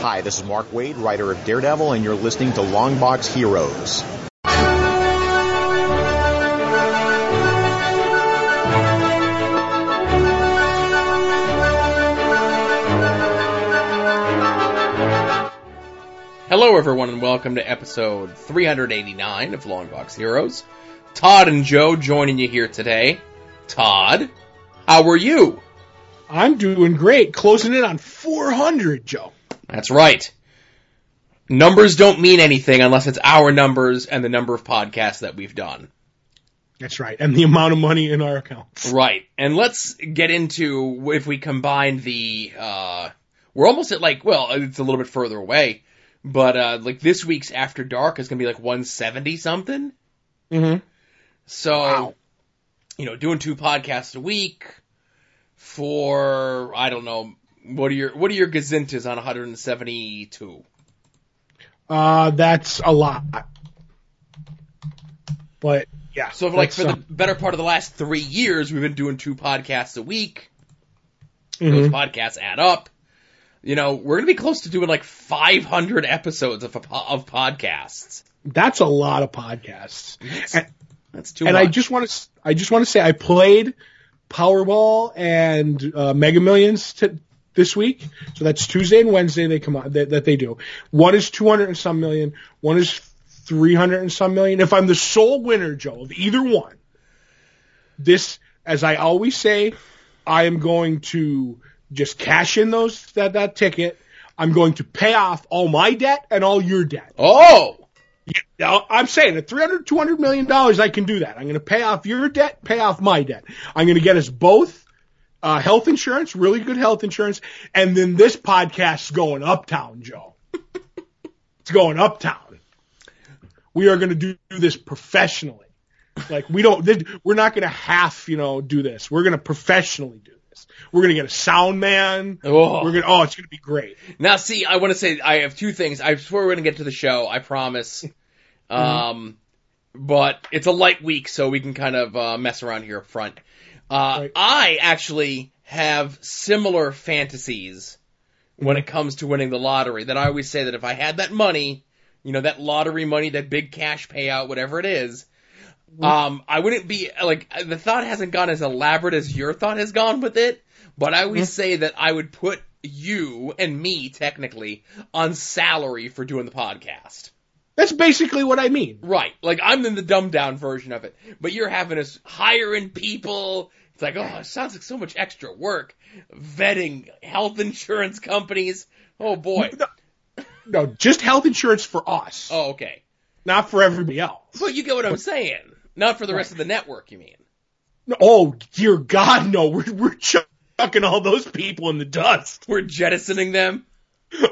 Hi, this is Mark Waid, writer of Daredevil, and you're listening to Longbox Heroes. Hello, everyone, and welcome to episode 389 of Longbox Heroes. Todd and Joe joining you here today. Todd, how are you? I'm doing great, closing in on 400, Joe. That's right. Numbers don't mean anything unless it's our numbers and the number of podcasts that we've done. That's right, and the amount of money in our accounts. Right. And let's get into if we combine the, uh, we're almost at like, well, it's a little bit further away, but, uh, like this week's After Dark is going to be like 170 something. Mm-hmm. So, Wow. you know, doing two podcasts a week for, I don't know, what are your, what are your gazintas on 172? Uh, that's a lot. But, yeah. So like for the better part of the last three years, we've been doing two podcasts a week. uh, mhm. Those podcasts add up. You know, we're gonna be close to doing like 500 episodes of a, of podcasts. That's a lot of podcasts. That's, And- that's too and much. I just want to, I just want to say I played Powerball and uh, Mega Millions t- this week. So that's Tuesday and Wednesday they come out that, that they do. One is 200 and some million. One is 300 and some million. If I'm the sole winner, Joe, of either one, this, as I always say, I am going to just cash in those that that ticket. I'm going to pay off all my debt and all your debt. oh, Now, I'm saying at 300, 200 million dollars, I can do that. I'm going to pay off your debt, pay off my debt. I'm going to get us both uh, health insurance, really good health insurance, and then this podcast's going uptown, Joe. it's going uptown. We are going to do this professionally. Like we don't, this, we're not going to half, you know, do this. We're going to professionally do this. We're going to get a sound man. oh. We're going to, oh, it's going to be great. Now, see, I want to say I have two things. I swear we're going to get to the show. I promise. Um, but it's a light week, so we can kind of uh, mess around here up front. Uh, Right. I actually have similar fantasies when it comes to winning the lottery. That I always say that if I had that money, you know, that lottery money, that big cash payout, whatever it is, um, I wouldn't be like the thought hasn't gone as elaborate as your thought has gone with it. But I always say that I would put you and me technically on salary for doing the podcast. That's basically what I mean. Right. Like I'm in the dumbed down version of it. But you're having us hiring people. It's like, oh, it sounds like so much extra work. Vetting health insurance companies. Oh boy. No, just health insurance for us, Oh, okay. not for everybody else. But you get what I'm saying. Not for the rest of the network, you mean. Oh, dear God, no. We're, we're chucking all those people in the dust. We're jettisoning them.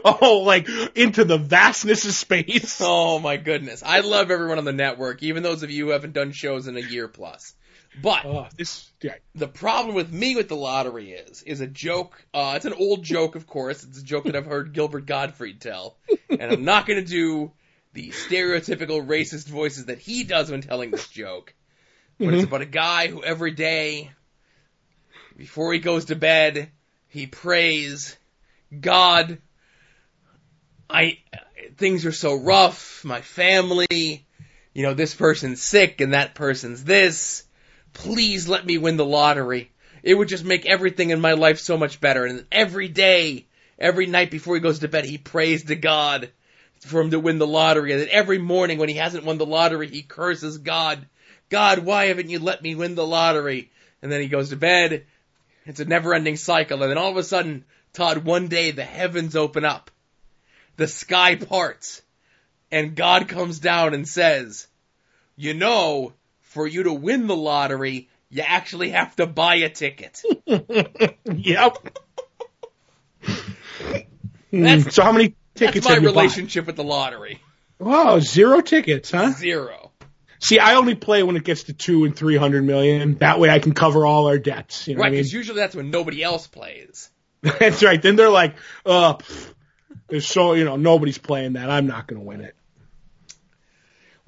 Oh, like into the vastness of space. Oh my goodness. I love everyone on the network, even those of you who haven't done shows in a year plus. But Oh, this, yeah. the problem with me with the lottery is, is a joke. Uh, it's an old joke, of course. It's a joke that I've heard Gilbert Gottfried tell. And I'm not going to do the stereotypical racist voices that he does when telling this joke. But it's about a guy who every day, before he goes to bed, he prays, God, I, things are so rough, my family, you know, this person's sick and that person's this. Please let me win the lottery. It would just make everything in my life so much better. And every day, every night before he goes to bed, he prays to God for him to win the lottery. And then every morning when he hasn't won the lottery, he curses God. God, why haven't you let me win the lottery? And then he goes to bed. It's a never ending cycle. And then all of a sudden, Todd, one day the heavens open up. The sky parts. And God comes down and says, you know, for you to win the lottery, you actually have to buy a ticket. Yep. That's- so how many That's tickets my have you bought? relationship with the lottery. Wow, zero tickets, huh? Zero. See, I only play when it gets to two and three hundred million. That way I can cover all our debts. You know Right, what I mean? because usually that's when nobody else plays. That's right. Then they're like, uh, pff, there's so, you know, nobody's playing that. I'm not going to win it.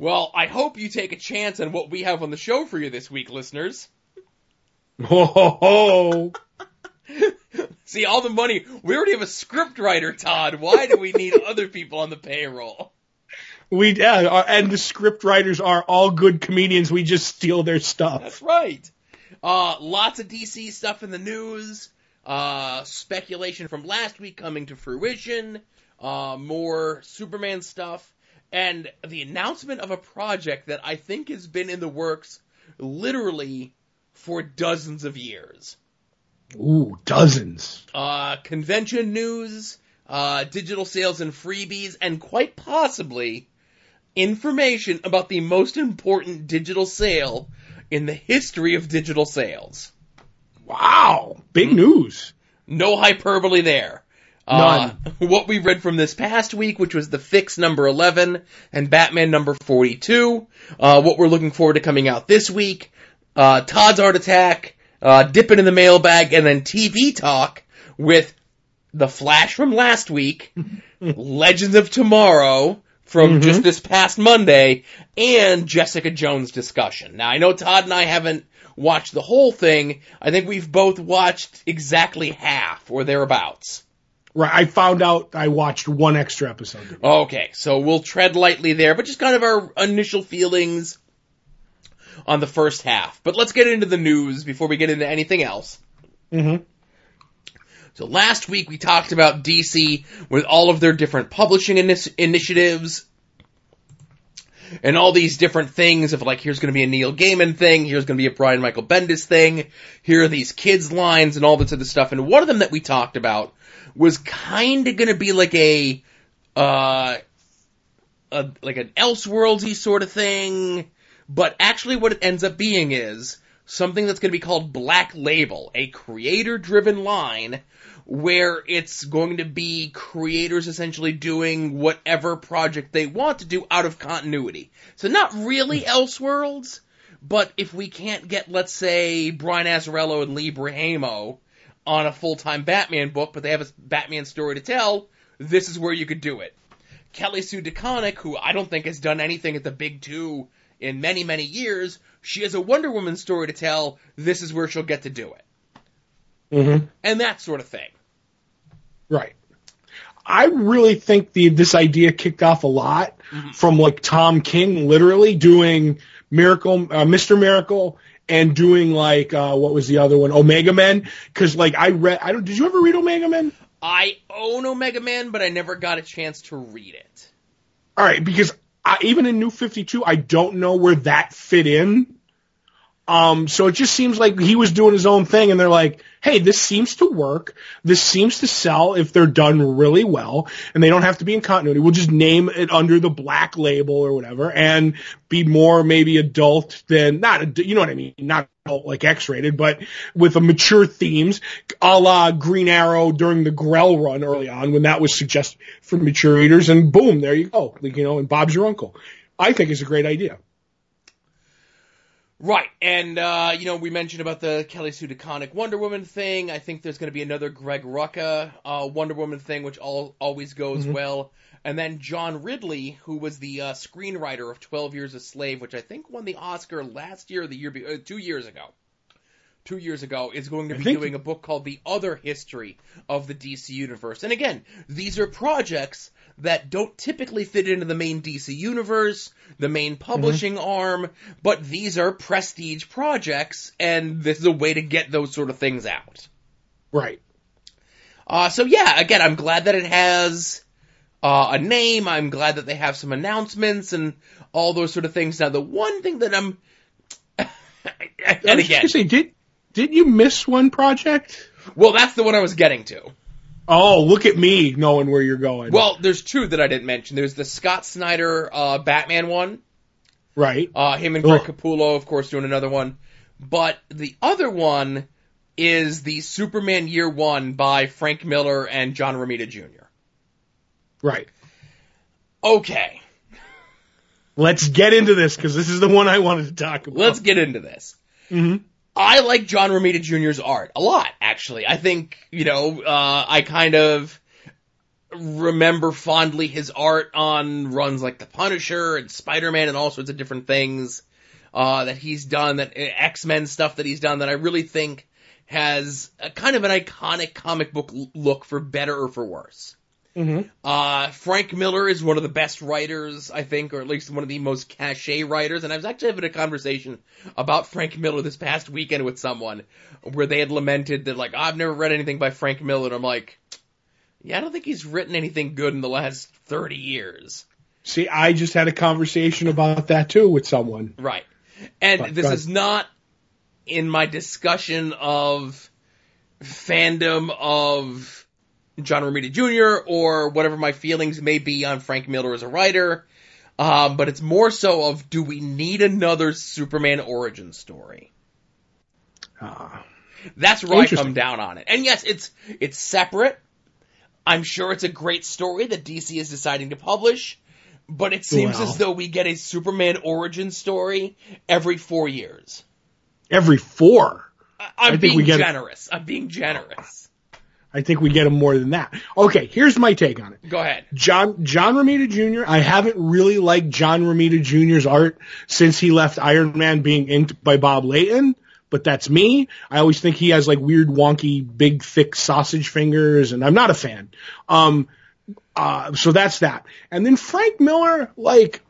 Well, I hope you take a chance on what we have on the show for you this week, listeners. Ho, ho, ho. See, all the money, we already have a script writer, Todd. Why do we need other people on the payroll? We yeah, uh, and the script writers are all good comedians. We just steal their stuff. That's right. Uh, lots of DC stuff in the news. Uh, speculation from last week coming to fruition. Uh, more Superman stuff. And the announcement of a project that I think has been in the works literally for dozens of years. Ooh, dozens. Uh, convention news, uh, digital sales and freebies, and quite possibly information about the most important digital sale in the history of digital sales. Wow, big news. No hyperbole there. Uh, what we read from this past week, which was the fix number 11 and Batman number 42. Uh, what we're looking forward to coming out this week. Uh, Todd's Art Attack, uh, Dip It in the Mailbag, and then TV Talk with The Flash from last week, Legends of Tomorrow from just this past Monday, and Jessica Jones discussion. Now, I know Todd and I haven't watched the whole thing. I think we've both watched exactly half or thereabouts. Right, I found out I watched one extra episode. Okay, so we'll tread lightly there, but just kind of our initial feelings on the first half. But let's get into the news before we get into anything else. Mm-hmm. So last week we talked about DC with all of their different publishing ini- initiatives and all these different things of like, here's going to be a Neil Gaiman thing, here's going to be a Brian Michael Bendis thing, here are these kids lines and all this other stuff. And one of them that we talked about was kind of going to be like a, uh, a, like an Elseworldsy sort of thing, but actually what it ends up being is something that's going to be called Black Label, a creator driven line where it's going to be creators essentially doing whatever project they want to do out of continuity. So not really Elseworlds, but if we can't get, let's say, Brian Azzarello and Lee Bermejo on a full-time Batman book, but they have a Batman story to tell, this is where you could do it. Kelly Sue DeConnick, who I don't think has done anything at the big two in many, many years, she has a Wonder Woman story to tell, this is where she'll get to do it. Mm-hmm. And that sort of thing. Right. I really think the this idea kicked off a lot from like Tom King, literally doing Miracle, uh, Mr. Miracle, and doing like uh, what was the other one, Omega Men. Because like I read, I don't. Did you ever read Omega Men? I own Omega Man, but I never got a chance to read it. All right, because I, even in New Fifty Two, I don't know where that fit in. Um, so it just seems like he was doing his own thing, and they're like, "Hey, this seems to work. This seems to sell if they're done really well, and they don't have to be in continuity. We'll just name it under the black label or whatever, and be more maybe adult than not. You know what I mean? Not adult like X-rated, but with a mature themes, a la Green Arrow during the Grell run early on when that was suggested for mature readers, and boom, there you go. Like, you know, and Bob's your uncle. I think it's a great idea. Right, and uh, you know we mentioned about the Kelly Sue DeConnick Wonder Woman thing. I think there's going to be another Greg Rucka uh, Wonder Woman thing, which all, always goes well. And then John Ridley, who was the uh, screenwriter of Twelve Years a Slave, which I think won the Oscar last year or the year be- uh, two years ago. Two years ago is going to be doing a book called The Other History of the DC Universe. And again, these are projects that don't typically fit into the main DC universe, the main publishing arm, but these are prestige projects, and this is a way to get those sort of things out. Right. Uh, so yeah, again, I'm glad that it has uh, a name. I'm glad that they have some announcements and all those sort of things. Now, the one thing that I'm, and again, say, did did you miss one project? well, that's the one I was getting to. Oh, look at me knowing where you're going. Well, there's two that I didn't mention. There's the Scott Snyder uh, Batman one. right. Uh, him and Greg Ugh. Capullo, of course, doing another one. But the other one is the Superman Year One by Frank Miller and John Romita Jr. Right. Okay, Let's get into this because this is the one I wanted to talk about. let's get into this. Mhm. I like John Romita Jr.'s art a lot, actually. I think, you know, uh, I kind of remember fondly his art on runs like The Punisher and Spider-Man and all sorts of different things, uh, that he's done, that X-Men stuff that he's done that I really think has a kind of an iconic comic book look for better or for worse. Mm-hmm. Uh, Frank Miller is one of the best writers, I think, or at least one of the most cachet writers. And I was actually having a conversation about Frank Miller this past weekend with someone where they had lamented that, like, I've never read anything by Frank Miller. And I'm like, yeah, I don't think he's written anything good in the last 30 years. See, I just had a conversation about that too with someone. Right. And But- this is not in my discussion of fandom of John Romita Jr. or whatever my feelings may be on Frank Miller as a writer. Um, but it's more so of do we need another Superman origin story? Uh, That's where I come down on it. And yes, it's it's separate. I'm sure it's a great story that DC is deciding to publish, but it seems as though we get a Superman origin story every four years. every four. I- I'm think being generous. I'm being generous. I think we get him more than that. Okay, here's my take on it. Go ahead. John John Romita Jr. I haven't really liked John Romita Jr.'s art since he left Iron Man being inked by Bob Layton, but that's me. I always think he has like weird, wonky, big, thick sausage fingers, and I'm not a fan. Um, uh, so that's that. And then Frank Miller, like,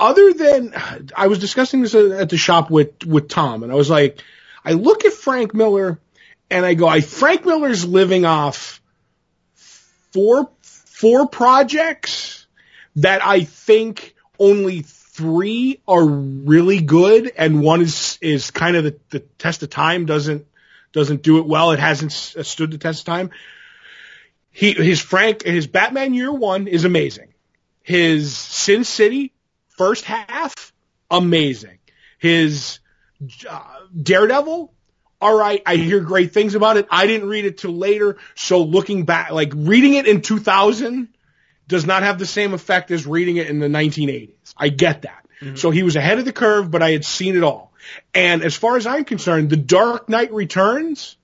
other than I was discussing this at the shop with with Tom, and I was like, I look at Frank Miller, and I go, I Frank Miller's living off four four projects that I think only three are really good, and one is is kind of the, the test of time doesn't doesn't do it well. It hasn't s- stood the test of time. He his Frank his Batman Year One is amazing. His Sin City first half amazing. His uh, Daredevil all right, I hear great things about it. I didn't read it till later, so looking back, like reading it in 2000 does not have the same effect as reading it in the 1980s. I get that. Mm-hmm. So he was ahead of the curve, but I had seen it all. And as far as I'm concerned, The Dark Knight Returns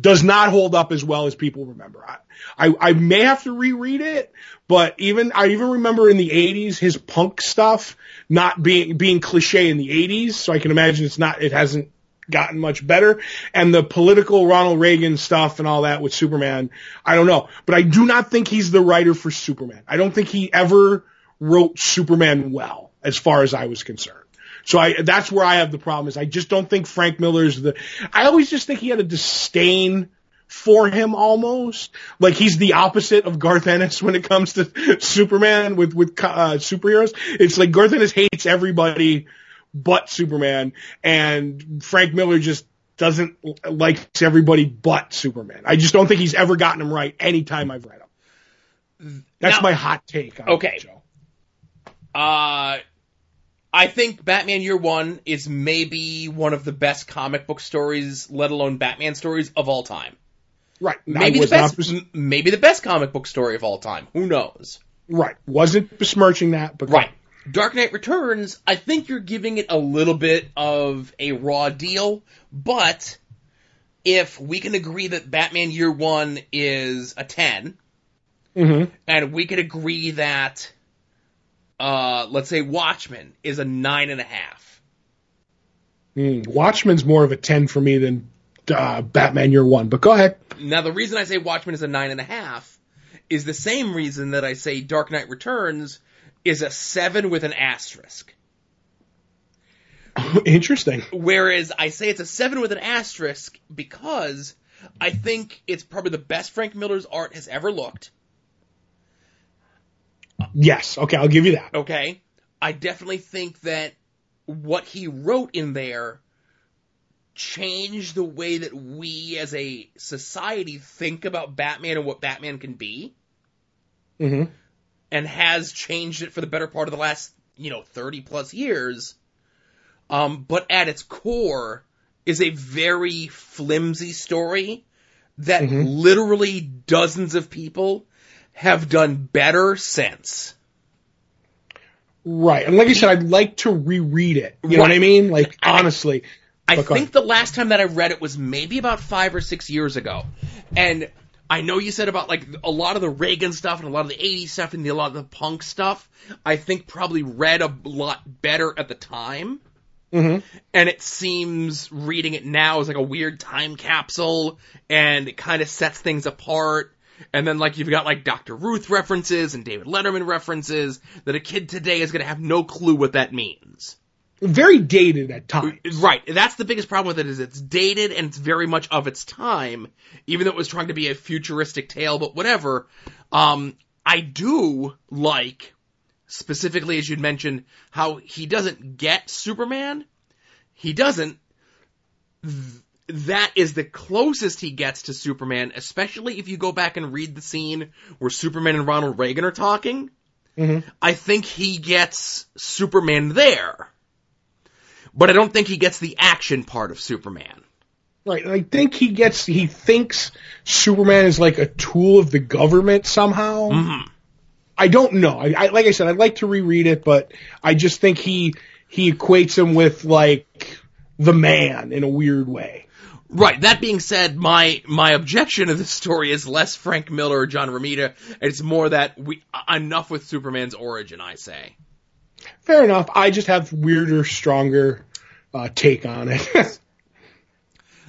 does not hold up as well as people remember. I, I, I may have to reread it, but even, I even remember in the 80s, his punk stuff not being, being cliche in the 80s, so I can imagine it's not, it hasn't gotten much better. And the political Ronald Reagan stuff and all that with Superman, I don't know. But I do not think he's the writer for Superman. I don't think he ever wrote Superman well, as far as I was concerned. So I, that's where I have the problem is I just don't think Frank Miller's the, I always just think he had a disdain for him almost. Like he's the opposite of Garth Ennis when it comes to Superman with, with, uh, superheroes. It's like Garth Ennis hates everybody but Superman and Frank Miller just doesn't like everybody but Superman. I just don't think he's ever gotten him right anytime I've read him. That's Now- my hot take on Okay. Uh, I think Batman Year One is maybe one of the best comic book stories, let alone Batman stories of all time. Right. Maybe the best, bes- maybe the best comic book story of all time. Who knows? right. Wasn't besmirching that, but Right. Dark Knight Returns, I think you're giving it a little bit of a raw deal, but if we can agree that Batman Year One is a 10, hmm and we can agree that, uh, let's say Watchmen is a nine and a half. Mm. Watchmen's more of a 10 for me than uh, Batman Year One, but go ahead. Now, the reason I say Watchmen is a nine and a half is the same reason that I say Dark Knight Returns is a seven with an asterisk. Interesting. Whereas I say it's a seven with an asterisk because I think it's probably the best Frank Miller's art has ever looked. Yes. Okay, I'll give you that. Okay. I definitely think that what he wrote in there changed the way that we as a society think about Batman and what Batman can be. hmm and has changed it for the better part of the last, you know, 30 plus years. Um, but at its core is a very flimsy story that Mhm. literally dozens of people have done better since. Right. And like I said, I'd like to reread it. You know what I mean? Like, honestly. I think the last time that I read it was maybe about five or six years ago. And I know you said about like a lot of the Reagan stuff and a lot of the 80s stuff and a lot of the punk stuff. I think probably read a lot better at the time. Mm-hmm. And it seems reading it now is like a weird time capsule and it kind of sets things apart. And then like you've got like Dr. Ruth references and David Letterman references that a kid today is going to have no clue what that means. Very dated at times. Right. That's the biggest problem with it is it's dated and it's very much of its time, even though it was trying to be a futuristic tale, but whatever. Um, I do like, specifically as you'd mentioned, how he doesn't get Superman. He doesn't. Th- That is the closest he gets to Superman, especially if you go back and read the scene where Superman and Ronald Reagan are talking. Mhm. I think he gets Superman there. But I don't think he gets the action part of Superman. Right. I think he gets, he thinks Superman is like a tool of the government somehow. Mhm. I don't know. I, I, like I said, I'd like to reread it, but I just think he, he equates him with like the man in a weird way. Right. That being said, my my objection to the story is less Frank Miller or John Romita. It's more that we enough with Superman's origin. I say. Fair enough. I just have weirder, stronger, uh, take on it.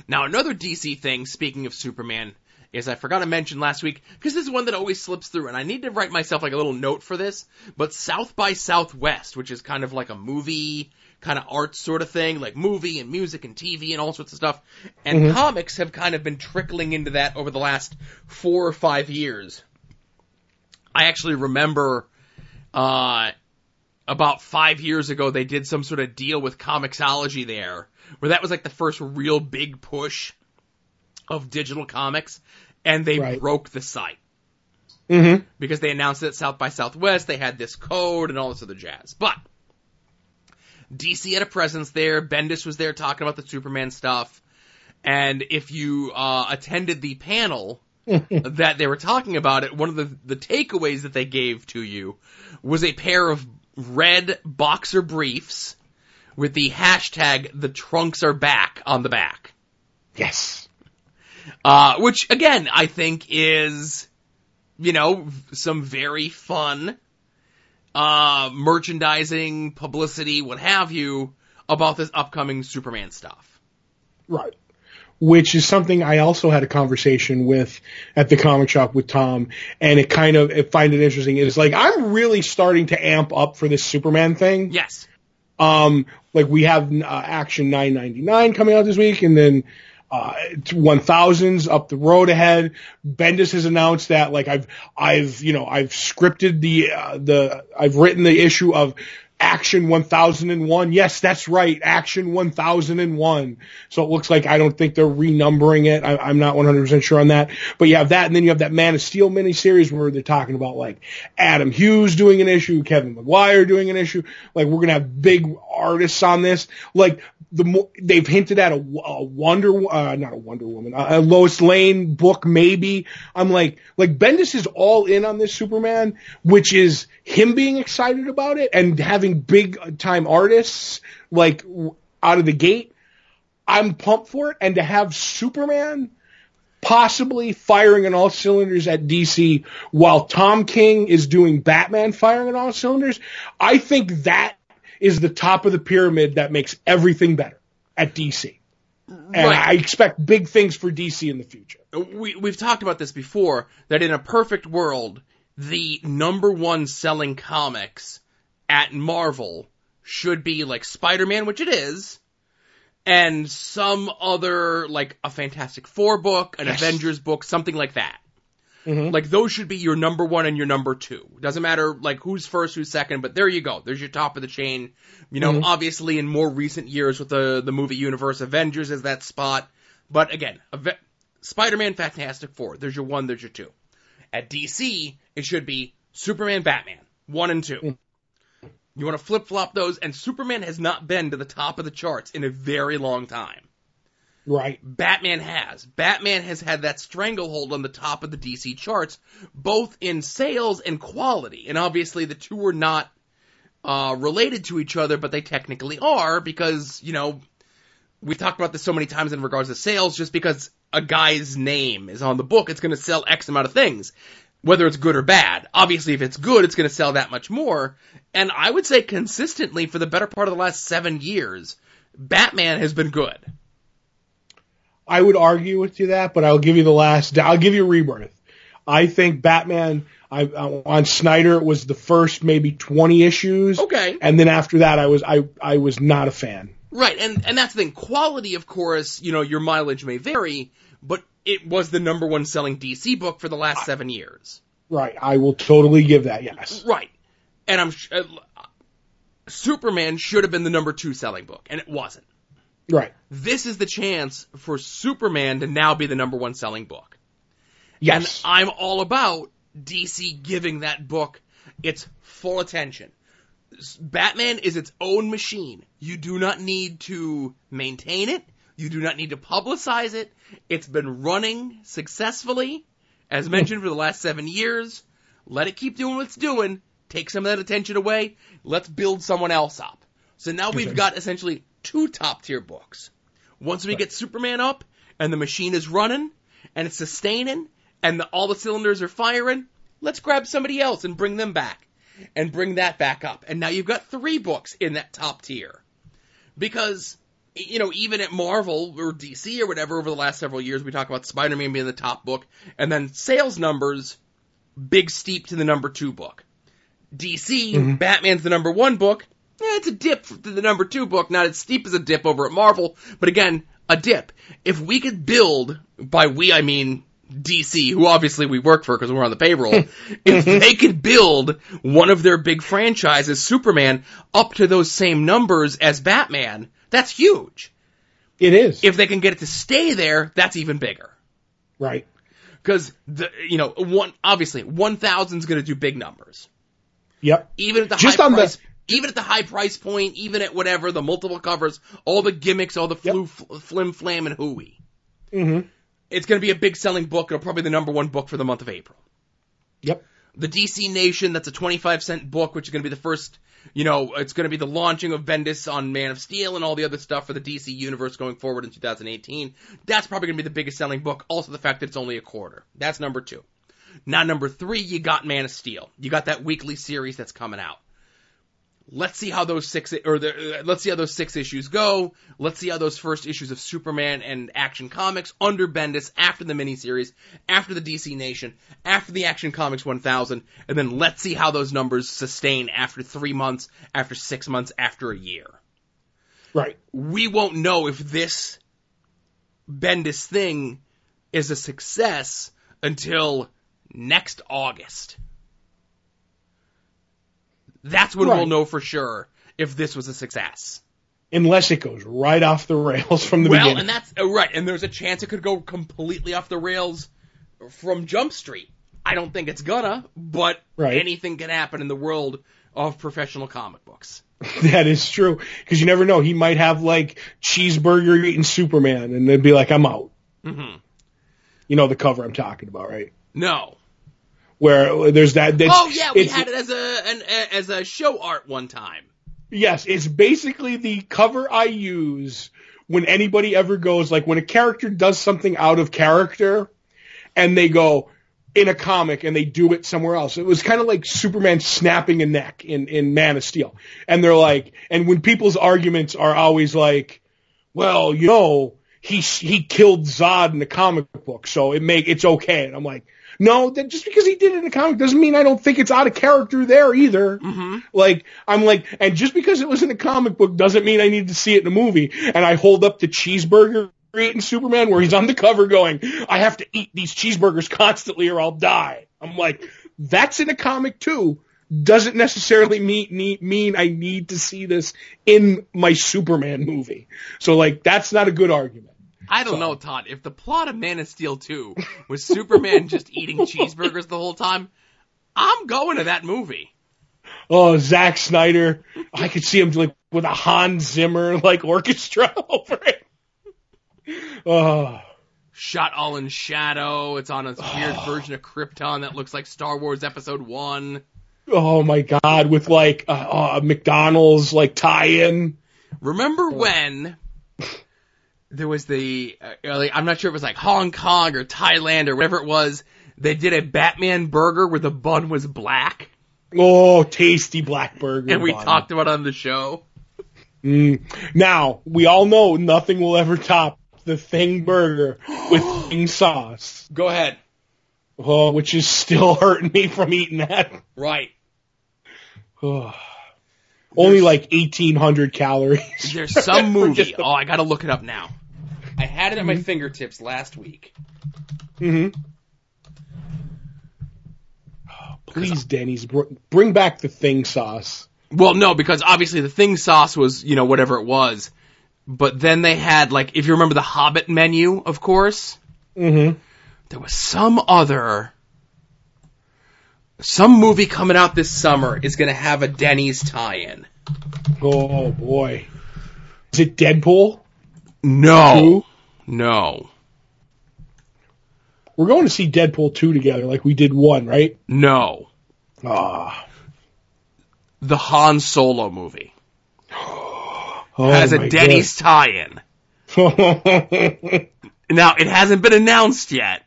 Now another DC thing. Speaking of Superman, is I forgot to mention last week because this is one that always slips through, and I need to write myself like a little note for this. But South by Southwest, which is kind of like a movie kind of art sort of thing, like movie and music and TV and all sorts of stuff. And comics have kind of been trickling into that over the last four or five years. I actually remember, uh, about five years ago, they did some sort of deal with Comixology there, where that was like the first real big push of digital comics, and they Right. broke the site mm-hmm. because they announced it at South by Southwest. They had this code and all this other jazz. But DC had a presence there. Bendis was there talking about the Superman stuff. And if you uh, attended the panel that they were talking about it, one of the, the takeaways that they gave to you was a pair of red boxer briefs with the hashtag the trunks are back on the back. Yes. Uh, which again, I think is, you know, some very fun, uh, merchandising, publicity, what have you, about this upcoming Superman stuff. Right. Which is something I also had a conversation with at the comic shop with Tom, and it kind of, find it interesting. It's like, I'm really starting to amp up for this Superman thing. Yes. Um, like we have uh, Action 999 coming out this week, and then uh, 1000s up the road ahead. Bendis has announced that like I've I've you know I've scripted the uh, the I've written the issue of Action 1001. Yes, that's right, Action 1001. So it looks like I don't think they're renumbering it. I, I'm not 100% sure on that. But you have that, and then you have that Man of Steel miniseries where they're talking about like Adam Hughes doing an issue, Kevin Maguire doing an issue. Like we're gonna have big artists on this. Like the mo- they've hinted at a, a Wonder, uh, not a Wonder Woman, a, a Lois Lane book maybe. I'm like, like Bendis is all in on this Superman, which is him being excited about it and having big time artists like out of the gate. I'm pumped for it, and to have Superman possibly firing on all cylinders at DC while Tom King is doing Batman firing on all cylinders, I think that is the top of the pyramid that makes everything better at DC. And Right. I expect big things for DC in the future. we we've talked about this before that in a perfect world, the number one selling comics at Marvel should be like Spider-Man, which it is, and some other like a Fantastic Four book, an Yes. Avengers book, something like that. Mhm. Like those should be your number one and your number two. Doesn't matter like who's first, who's second, but there you go. There's your top of the chain. You know, obviously in more recent years with the the movie universe, Avengers is that spot. But again, Ave- Spider-Man, Fantastic Four. There's your one. There's your two. At DC, it should be Superman, Batman, one and two. You want to flip flop those, and Superman has not been to the top of the charts in a very long time. Right. Batman has. Batman has had that stranglehold on the top of the DC charts, both in sales and quality. And obviously the two are not uh, related to each other, but they technically are because, you know, we've talked about this so many times in regards to sales, just because a guy's name is on the book, it's going to sell X amount of things. Whether it's good or bad. Obviously, if it's good, it's going to sell that much more. And I would say consistently for the better part of the last seven years, Batman has been good. I would argue with you that, but I'll give you the last. I'll give you a Rebirth. I think Batman I, on Snyder was the first maybe 20 issues. Okay. And then after that, I was I I was not a fan. Right, and and that's the thing. Quality, of course, you know, your mileage may vary, but it was the number one selling DC book for the last seven years. Right. I will totally give that. Yes. Right, and I'm uh, Superman should have been the number two selling book, and it wasn't. Right. This is the chance for Superman to now be the number one selling book. Yes. And I'm all about DC giving that book its full attention. Batman is its own machine. You do not need to maintain it. You do not need to publicize it. It's been running successfully, as mentioned, for the last seven years. Let it keep doing what it's doing. Take some of that attention away. Let's build someone else up. So now we've got essentially two top tier books. Once we get Superman up and the machine is running and it's sustaining and the, all the cylinders are firing, let's grab somebody else and bring them back and bring that back up. And now you've got three books in that top tier. Because, you know, even at Marvel or DC or whatever over the last several years, we talk about Spider-Man being the top book and then sales numbers, big steep to the number two book. DC, mm-hmm. Batman's the number one book. Eh, it's a dip to the number two book, not as steep as a dip over at Marvel, but again, a dip. If we could build, by we I mean DC, who obviously we work for because we're on the payroll, if they could build one of their big franchises, Superman, up to those same numbers as Batman, that's huge. it is. If they can get it to stay there, that's even bigger. right. Because the, you know, one, obviously, 1000 is going to do big numbers. Yep. even at the Just high on the- price, even at the high price point, even at whatever the multiple covers, all the gimmicks, all the flu, fl- flim flam and hooey. Mm-hmm. It's going to be a big selling book. It'll probably be the number one book for the month of April. Yep. The DC Nation, that's a 25 cent book, which is going to be the first, you know, it's going to be the launching of Bendis on Man of Steel and all the other stuff for the DC universe going forward in 2018. That's probably going to be the biggest selling book. Also the fact that it's only a quarter. That's number two. Now number three, you got Man of Steel. You got that weekly series that's coming out. Let's see how those six or the, uh, let's see how those six issues go. Let's see how those first issues of Superman and Action Comics under Bendis after the miniseries, after the DC Nation, after the Action Comics 1000, and then let's see how those numbers sustain after three months, after six months, after a year. Right. We won't know if this Bendis thing is a success until next August. That's when we'll know for sure if this was a success. Unless it goes right off the rails from the well, beginning. Well, and that's uh, right, and there's a chance it could go completely off the rails from Jump Street. I don't think it's gonna, but Right. anything can happen in the world of professional comic books. That is true. Because you never know. He might have like cheeseburger eating Superman and they'd be like, I'm out. hmm You know the cover I'm talking about, right? No. Where there's that. Oh yeah, we had it as a an, as a show art one time. Yes, it's basically the cover I use when anybody ever goes like when a character does something out of character and they go in a comic and they do it somewhere else. It was kind of like Superman snapping a neck in in Man of Steel. And they're like and when people's arguments are always like, well, you know, he he killed Zod in the comic book, so it make it's okay. And I'm like, no, that just because he did it in a comic doesn't mean I don't think it's out of character there either. Mm-hmm. Like I'm like, and just because it was in a comic book doesn't mean I need to see it in a movie. And I hold up the cheeseburger eating Superman where he's on the cover going, I have to eat these cheeseburgers constantly or I'll die. I'm like, that's in a comic too. Doesn't necessarily mean, need, mean I need to see this in my Superman movie. So like, that's not a good argument. I don't So- know, Todd. If the plot of Man of Steel 2 was Superman just eating cheeseburgers the whole time, I'm going to that movie. Oh, Zack Snyder. I could see him like with a Hans Zimmer like orchestra over it. Oh. Shot all in shadow. It's on a weird version of Krypton that looks like Star Wars Episode 1. Oh my God, with like uh, uh, McDonald's like tie-in. Remember when there was the, uh, like, I'm not sure if it was like Hong Kong or Thailand or whatever it was, they did a Batman burger where the bun was black, Oh, tasty black burger. and we bun. talked about it on the show. Mm. Now we all know nothing will ever top the Thing burger with Thing sauce, Go ahead. oh, which is still hurting me from eating that. Right. Oh. Only like 1,800 calories. There's some movie. Oh, I gotta look it up now. I had it at my fingertips last week. hmm Please, Denny's, br- bring back the Thing sauce. Well, no, because obviously the thing sauce was, you know, whatever it was. But then they had, like, if you remember the Hobbit menu, of course, Mm-hmm. there was some other, some movie coming out this summer is gonna have a Denny's tie-in. Oh boy, is it Deadpool? No. Two? No. We're going to see Deadpool two together, like we did one, right? No. Ah, The Han Solo movie oh has a Denny's tie-in. Now, it hasn't been announced yet.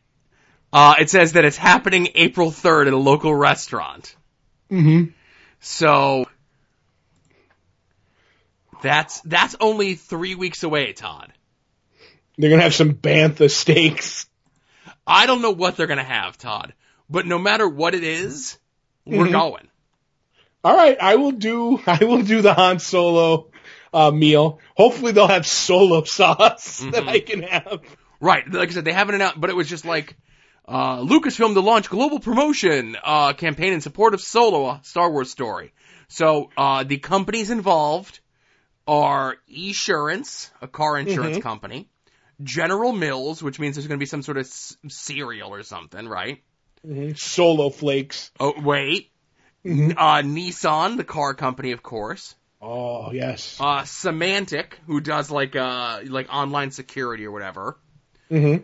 Uh, it says that it's happening April 3rd at a local restaurant. hmm So, that's, that's only three weeks away, Todd. They're gonna have some bantha steaks. I don't know what they're gonna have, Todd. But no matter what it is, we're Mhm. going. All right, I will do. I will do the Han Solo uh, meal. Hopefully, they'll have Solo sauce that Mhm. I can have. Right. Like I said, they haven't announced, but it was just like, uh, Lucasfilm to launch global promotion, uh, campaign in support of Solo, a Star Wars story. So, uh, the companies involved are Esurance, a car insurance Mhm. company, General Mills, which means there's going to be some sort of s- cereal or something, right? Mhm. Solo flakes. Oh, wait. Mhm. Uh, Nissan, the car company, of course. Oh yes. Uh, Symantec, who does like, uh, like online security or whatever. hmm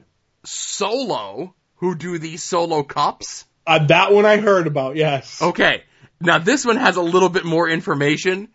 Solo, who do these solo cups. Uh, that one I heard about. Yes. Okay. Now this one has a little bit more information.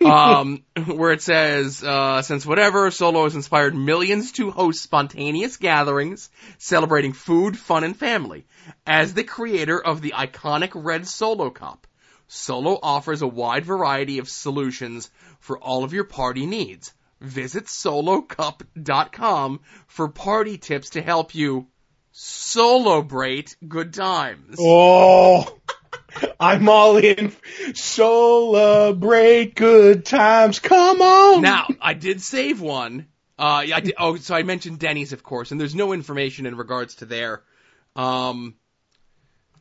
Um, where it says, uh, since whatever, Solo has inspired millions to host spontaneous gatherings celebrating food, fun, and family. As the creator of the iconic red Solo cup, Solo offers a wide variety of solutions for all of your party needs. Visit solocup.com for party tips to help you solobrate good times. Oh, I'm all in. Celebrate good times. Come on. Now, I did save one. Uh, yeah, I did, oh, so I mentioned Denny's, of course, and there's no information in regards to their, um,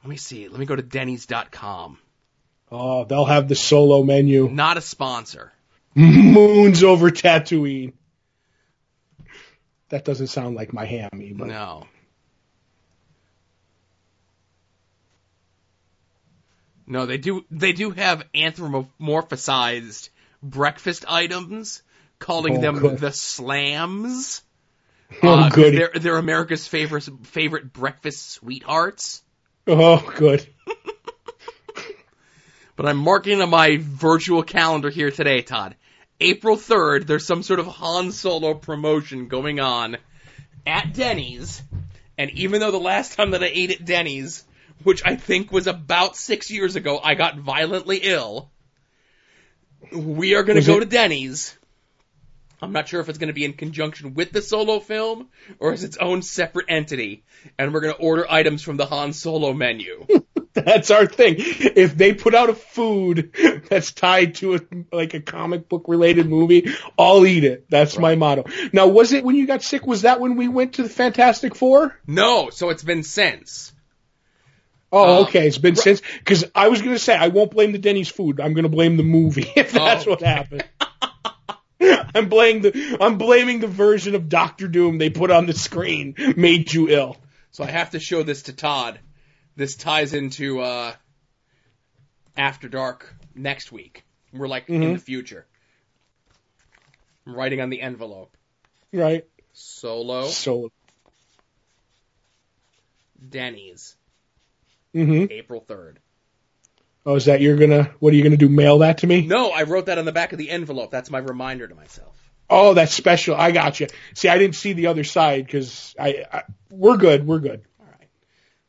let me see. Let me go to Denny's.com. Oh, they'll have the solo menu. Not a sponsor. Moons over Tatooine. That doesn't sound like my hammy, but No. No, they do, they do have anthropomorphized breakfast items, calling Oh, them good. the slams. oh Uh, good. They're, they're America's favorite, favorite breakfast sweethearts. Oh good. But I'm marking on my virtual calendar here today, Todd. April 3rd, there's some sort of Han Solo promotion going on at Denny's. And even though the last time that I ate at Denny's, which I think was about six years ago, I got violently ill, we are going to go it- to Denny's. I'm not sure if it's going to be in conjunction with the Solo film or as its own separate entity. And we're going to order items from the Han Solo menu. That's our thing. If they put out a food that's tied to a like a comic book related movie, I'll eat it. That's my motto. Now, was it when you got sick? Was that when we went to the Fantastic Four? no, so it's been since. Oh, Uh, okay. It's been since because I was gonna say I won't blame the Denny's food. I'm gonna blame the movie if that's Oh. what happened. I'm blaming the I'm blaming the version of Doctor Doom they put on the screen made you ill. So I have to show this to Todd. This ties into uh, After Dark next week. We're like in Mhm. the future. I'm writing on the envelope. Right. Solo Solo. Denny's, hmm April 3rd. Oh, is that you're gonna? What are you gonna do? Mail that to me? No, I wrote that on the back of the envelope. That's my reminder to myself. Oh, that's special. I got you. See, I didn't see the other side because I, I. We're good. We're good. All right.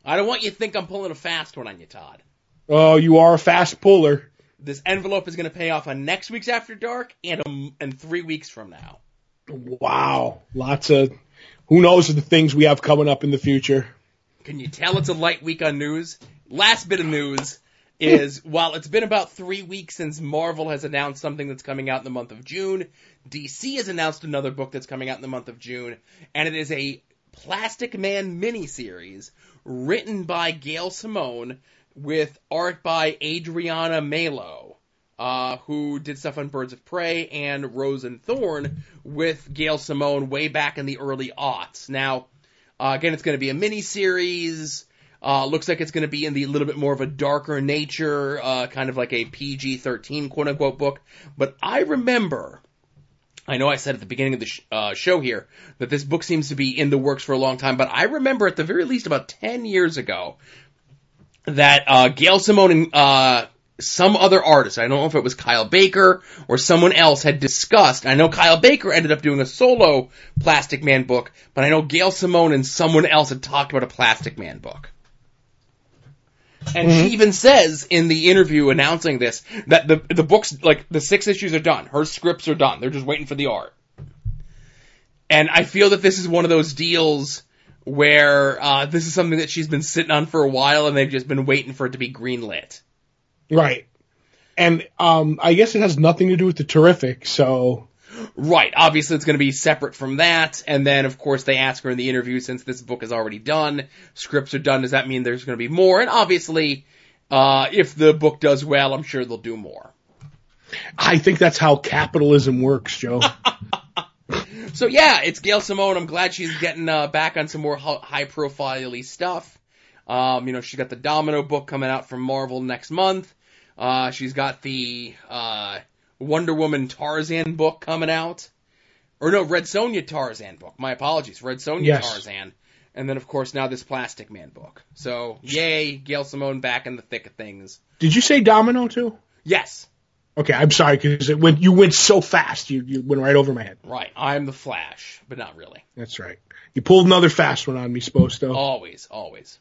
I don't want you to think I'm pulling a fast one on you, Todd. Oh, you are a fast puller. this envelope is going to pay off on next week's After Dark and um, and three weeks from now. Wow, lots of who knows the things we have coming up in the future. Can you tell it's a light week on news? Last bit of news is while it's been about three weeks since Marvel has announced something that's coming out in the month of June, DC has announced another book that's coming out in the month of June, and it is a Plastic Man miniseries written by Gail Simone with art by Adriana Melo, uh, who did stuff on Birds of Prey and Rose and Thorn with Gail Simone way back in the early aughts. Now, uh, again, it's going to be a miniseries. Uh, looks like it's going to be in the little bit more of a darker nature, uh, kind of like a PG-13 quote unquote book. But I remember, I know I said at the beginning of the sh- uh, show here that this book seems to be in the works for a long time, but I remember at the very least about 10 years ago that, uh, Gail Simone and, uh, some other artist, I don't know if it was Kyle Baker or someone else had discussed, I know Kyle Baker ended up doing a solo Plastic Man book, but I know Gail Simone and someone else had talked about a Plastic Man book. And Mm-hmm. she even says in the interview announcing this that the the books like the six issues are done. Her scripts are done. They're just waiting for the art. And I feel that this is one of those deals where uh, this is something that she's been sitting on for a while, and they've just been waiting for it to be greenlit. Right. And um, I guess it has nothing to do with the terrific. So Right. Obviously, it's going to be separate from that. And then, of course, they ask her in the interview, since this book is already done, scripts are done, does that mean there's going to be more? And obviously, uh, if the book does well, I'm sure they'll do more. I think that's how capitalism works, Joe. So yeah, it's Gail Simone. I'm glad she's getting uh, back on some more high profile stuff. Um, you know, she's got the Domino book coming out from Marvel next month. Uh, she's got the uh, Wonder Woman Tarzan book coming out. Or no, Red Sonja Tarzan book. My apologies. Red Sonja Yes. Tarzan. And then, of course, now this Plastic Man book. So, yay, Gail Simone back in the thick of things. Did you say Domino too? Yes, Okay, I'm sorry because it went. You went so fast. You you went right over my head. right. I'm the Flash, but not really. That's right. You pulled another fast one on me, supposed to. Always, always.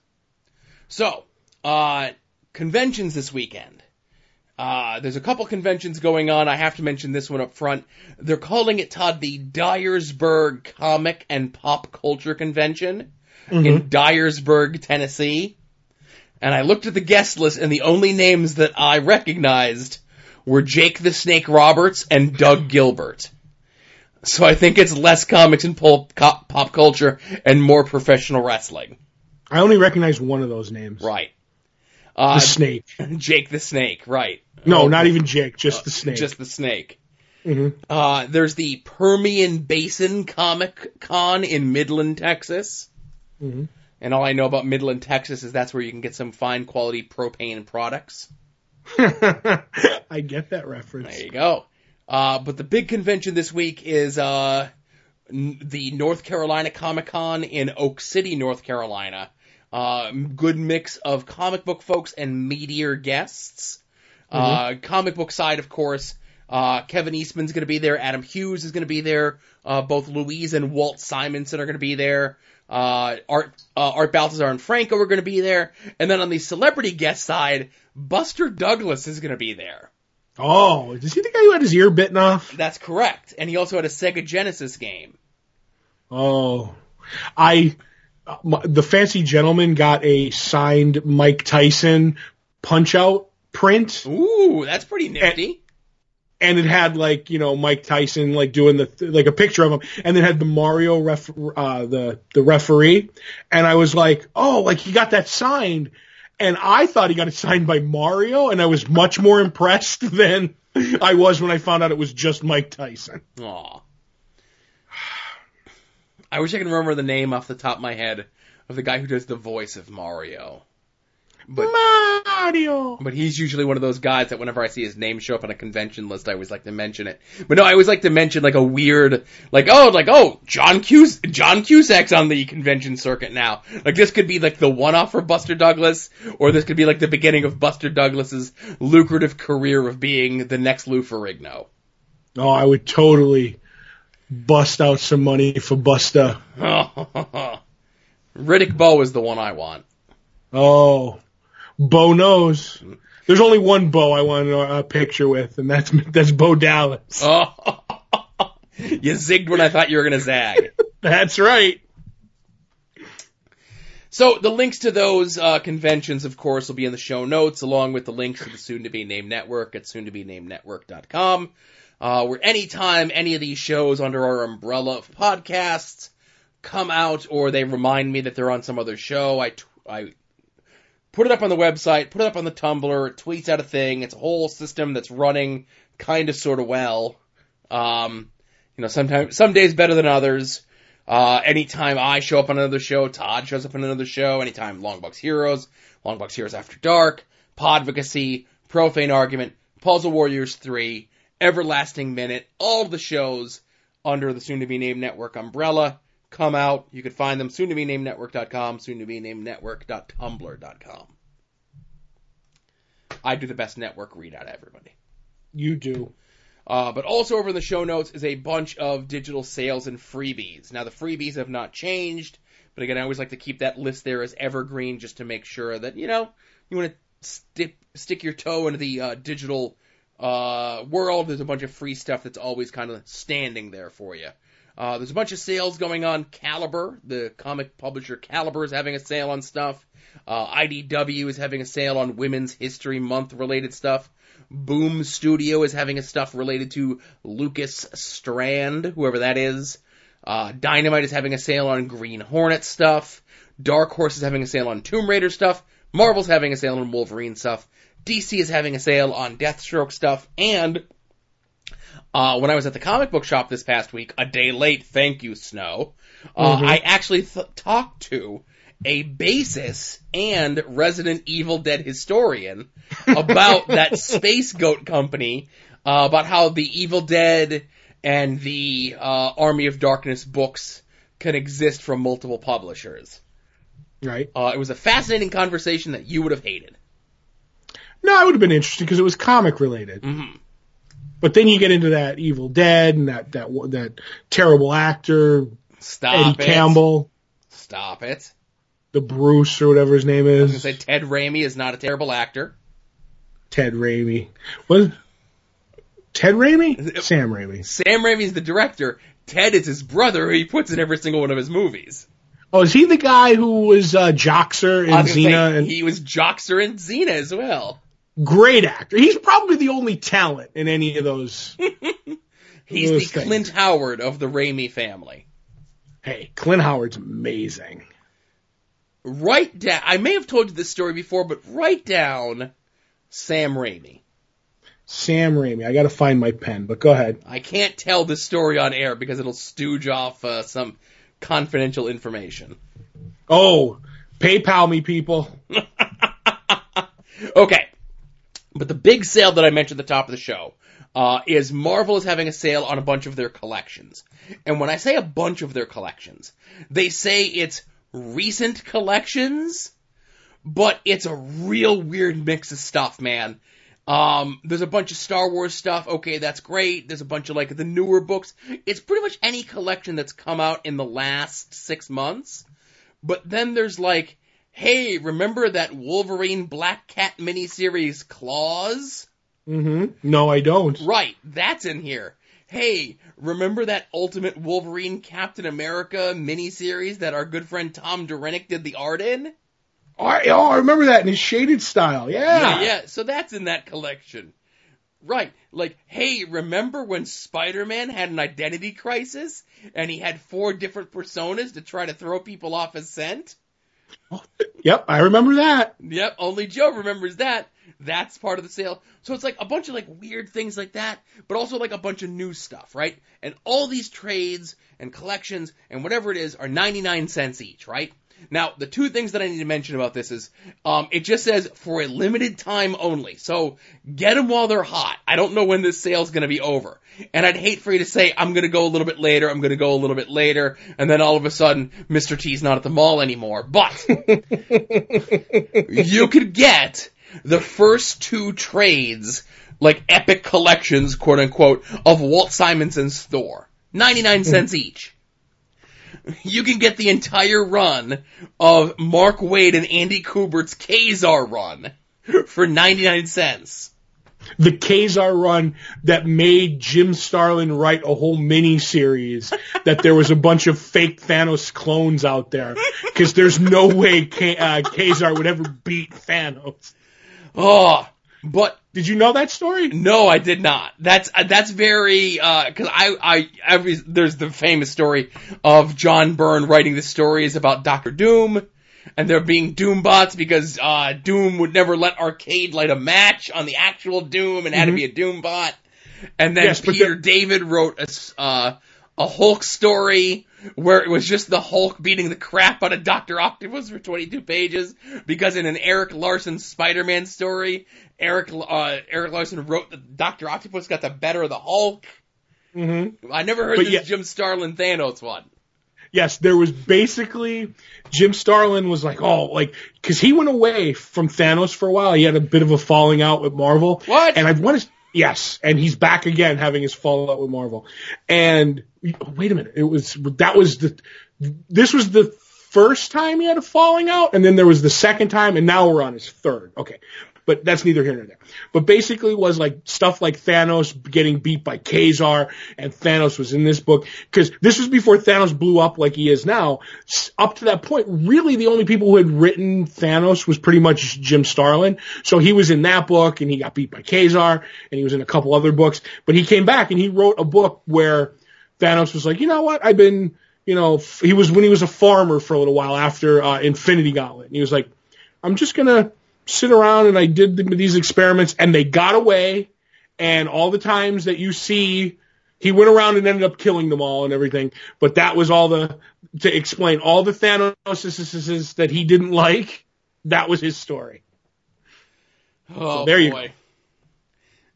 So, uh, conventions this weekend. Uh, there's a couple conventions going on. I have to mention this one up front. They're calling it, Todd, the Dyersburg Comic and Pop Culture Convention in Dyersburg, Tennessee. And I looked at the guest list and the only names that I recognized were Jake the Snake Roberts and Doug Gilbert. So I think it's less comics and pop, pop culture and more professional wrestling. I only recognize one of those names. Right. The Uh, snake. Jake the Snake, right. No, Oh, not even Jake. Just the snake. Just the snake. Mhm. Uh, there's the Permian Basin Comic Con in Midland, Texas. Mhm. And all I know about Midland, Texas is that's where you can get some fine quality propane products. I get that reference. There you go. Uh, but the big convention this week is, uh, n- the North Carolina Comic Con in Oak City, North Carolina. Uh, good mix of comic book folks and meatier guests. Uh, comic book side, of course, uh, Kevin Eastman's gonna be there, Adam Hughes is gonna be there, uh, both Louise and Walt Simonson are gonna be there, uh, Art, uh, Art Baltazar and Franco are gonna be there, and then on the celebrity guest side, Buster Douglas is gonna be there. Oh, is he the guy who had his ear bitten off? That's correct. And he also had a Sega Genesis game. Oh, I, uh, the fancy gentleman got a signed Mike Tyson punch out print Ooh, that's pretty nifty. and it had like, you know, Mike Tyson like doing the, like a picture of him and it had the Mario ref, uh, the, the referee. And I was like, oh, like he got that signed. And I thought he got it signed by Mario and I was much more impressed than I was when I found out it was just Mike Tyson. Aw. I wish I could remember the name off the top of my head of the guy who does the voice of Mario. But Mario. but he's usually one of those guys that whenever I see his name show up on a convention list, I always like to mention it. But no, I always like to mention like a weird, like oh, like oh, John Cus John Cusack's on the convention circuit now. Like this could be like the one-off for Buster Douglas, or this could be like the beginning of Buster Douglas's lucrative career of being the next Lou Ferrigno. Oh, I would totally bust out some money for Buster. Riddick Bowe is the one I want. Oh, Bo knows. There's only one Bo I want a picture with, and that's that's Bo Dallas. Oh, you zigged when I thought you were gonna zag. That's right. So the links to those uh, conventions, of course, will be in the show notes, along with the links to the soon-to-be named network at soon-to-be-named-network.com. Uh, where anytime any of these shows under our umbrella of podcasts come out, or they remind me that they're on some other show, I t- I put it up on the website, put it up on the Tumblr, it tweets out a thing. It's a whole system that's running kind of sort of well. Um, you know, sometimes some days better than others. Uh, anytime I show up on another show, Todd shows up on another show. Anytime Longbox Heroes, Longbox Heroes After Dark, Podvocacy, Profane Argument, Puzzle Warriors 3, Everlasting Minute, all the shows under the soon to be named network umbrella come out. You can find them soon to be named network.com, soon to be named network.tumblr.com. I do the best network read out of everybody. You do. Uh, but also over in the show notes is a bunch of digital sales and freebies. Now the freebies have not changed, but again, I always like to keep that list there as evergreen just to make sure that, you know, you want to stick, stick your toe into the uh, digital uh, world. There's a bunch of free stuff that's always kind of standing there for you. Uh, there's a bunch of sales going on. Caliber, the comic publisher Caliber, is having a sale on stuff. Uh, IDW is having a sale on Women's History Month related stuff. Boom Studio is having a stuff related to Lucas Stand, whoever that is. Uh, Dynamite is having a sale on Green Hornet stuff. Dark Horse is having a sale on Tomb Raider stuff. Marvel's having a sale on Wolverine stuff. DC is having a sale on Deathstroke stuff. And uh, when I was at the comic book shop this past week, a day late, thank you, Snow, uh, Mhm. I actually th- talked to a basis and Resident Evil Dead historian about that Space Goat company, uh, about how the Evil Dead and the uh, Army of Darkness books can exist from multiple publishers. Right. Uh, it was a fascinating conversation that you would have hated. No, it would have been interesting because it was comic related. hmm But then you get into that Evil Dead and that that that terrible actor Stop Eddie it. Campbell, Stop it. the Bruce or whatever his name I was is, gonna say Ted Raimi is not a terrible actor. Ted Raimi. What? Ted Raimi? Sam Raimi. Sam Raimi's the director. Ted is his brother who he puts in every single one of his movies. Oh, is he the guy who was uh, Joxer in was Xena? And he was Joxer in Xena as well. Great actor. He's probably the only talent in any of those. He's Those the things. Clint Howard of the Raimi family. hey, Clint Howard's amazing. Write down, I may have told you this story before, but write down Sam Raimi. Sam Raimi. I got to find my pen, but go ahead. I can't tell this story on air because it'll stooge off uh, some confidential information. Oh, PayPal me, people. okay. But the big sale that I mentioned at the top of the show uh, is Marvel is having a sale on a bunch of their collections. And when I say a bunch of their collections, they say it's recent collections, but it's a real weird mix of stuff, man. Um, there's a bunch of Star Wars stuff. Okay, that's great. There's a bunch of like the newer books. It's pretty much any collection that's come out in the last six months. But then there's like, hey, remember that Wolverine Black Cat miniseries Claws? Mm-hmm. No, I don't. Right, that's in here. Hey, remember that Ultimate Wolverine Captain America miniseries that our good friend Tom Derenick did the art in? Oh, I, remember that in his shaded style. Yeah. Yeah, yeah, so that's in that collection. Right, like, hey, remember when Spider-Man had an identity crisis and he had four different personas to try to throw people off his scent? Yep, I remember that. Yep, only Joe remembers that. That's part of the sale. So it's like a bunch of like weird things like that, but also like a bunch of new stuff, right? And all these trades and collections and whatever it is are 99 cents each, right? Now, the two things that I need to mention about this is, um, it just says for a limited time only. So get them while they're hot. I don't know when this sale's gonna be over. And I'd hate for you to say, I'm gonna go a little bit later, I'm gonna go a little bit later, and then all of a sudden, Mr. T's not at the mall anymore. But, you could get the first two trades, like epic collections, quote unquote, of Walt Simonson's Thor. 99 cents each. You can get the entire run of Mark Waid and Andy Kubert's Kazar run for 99 cents. The Kazar run that made Jim Starlin write a whole mini series that there was a bunch of fake Thanos clones out there because there's no way K- uh, Kazar would ever beat Thanos. Oh, but Did you know that story? No, I did not. That's uh, that's very because I I every there's the famous story of John Byrne writing the stories about Doctor Doom, and there being Doom bots because uh, Doom would never let Arcade light a match on the actual Doom and had to be a Doom bot, and then Mm-hmm. Yes, Peter the- David wrote a uh, a Hulk story where it was just the Hulk beating the crap out of Doctor Octopus for 22 pages because in an Erik Larsen Spider-Man story, Erik uh, Erik Larsen wrote that Doctor Octopus got the better of the Hulk. Mm-hmm. I never heard But this yeah- Jim Starlin Thanos one. Yes, there was basically Jim Starlin was like, oh, like because he went away from Thanos for a while. He had a bit of a falling out with Marvel. What? And I want to, yes, and he's back again having his fallout with Marvel. And wait a minute, it was that was the this was the first time he had a falling out, and then there was the second time, and now we're on his third. Okay. But that's neither here nor there. But basically was like stuff like Thanos getting beat by Kazar and Thanos was in this book because this was before Thanos blew up like he is now. Up to that point, really the only people who had written Thanos was pretty much Jim Starlin. So he was in that book and he got beat by Kazar and he was in a couple other books, but he came back and he wrote a book where Thanos was like, you know what? I've been, you know, he was when he was a farmer for a little while after uh, Infinity Gauntlet. And he was like, I'm just gonna sit around and I did th- these experiments and they got away. And all the times that you see, he went around and ended up killing them all and everything. But that was all the to explain all the Thanos that he didn't like. That was his story. Oh there you boy.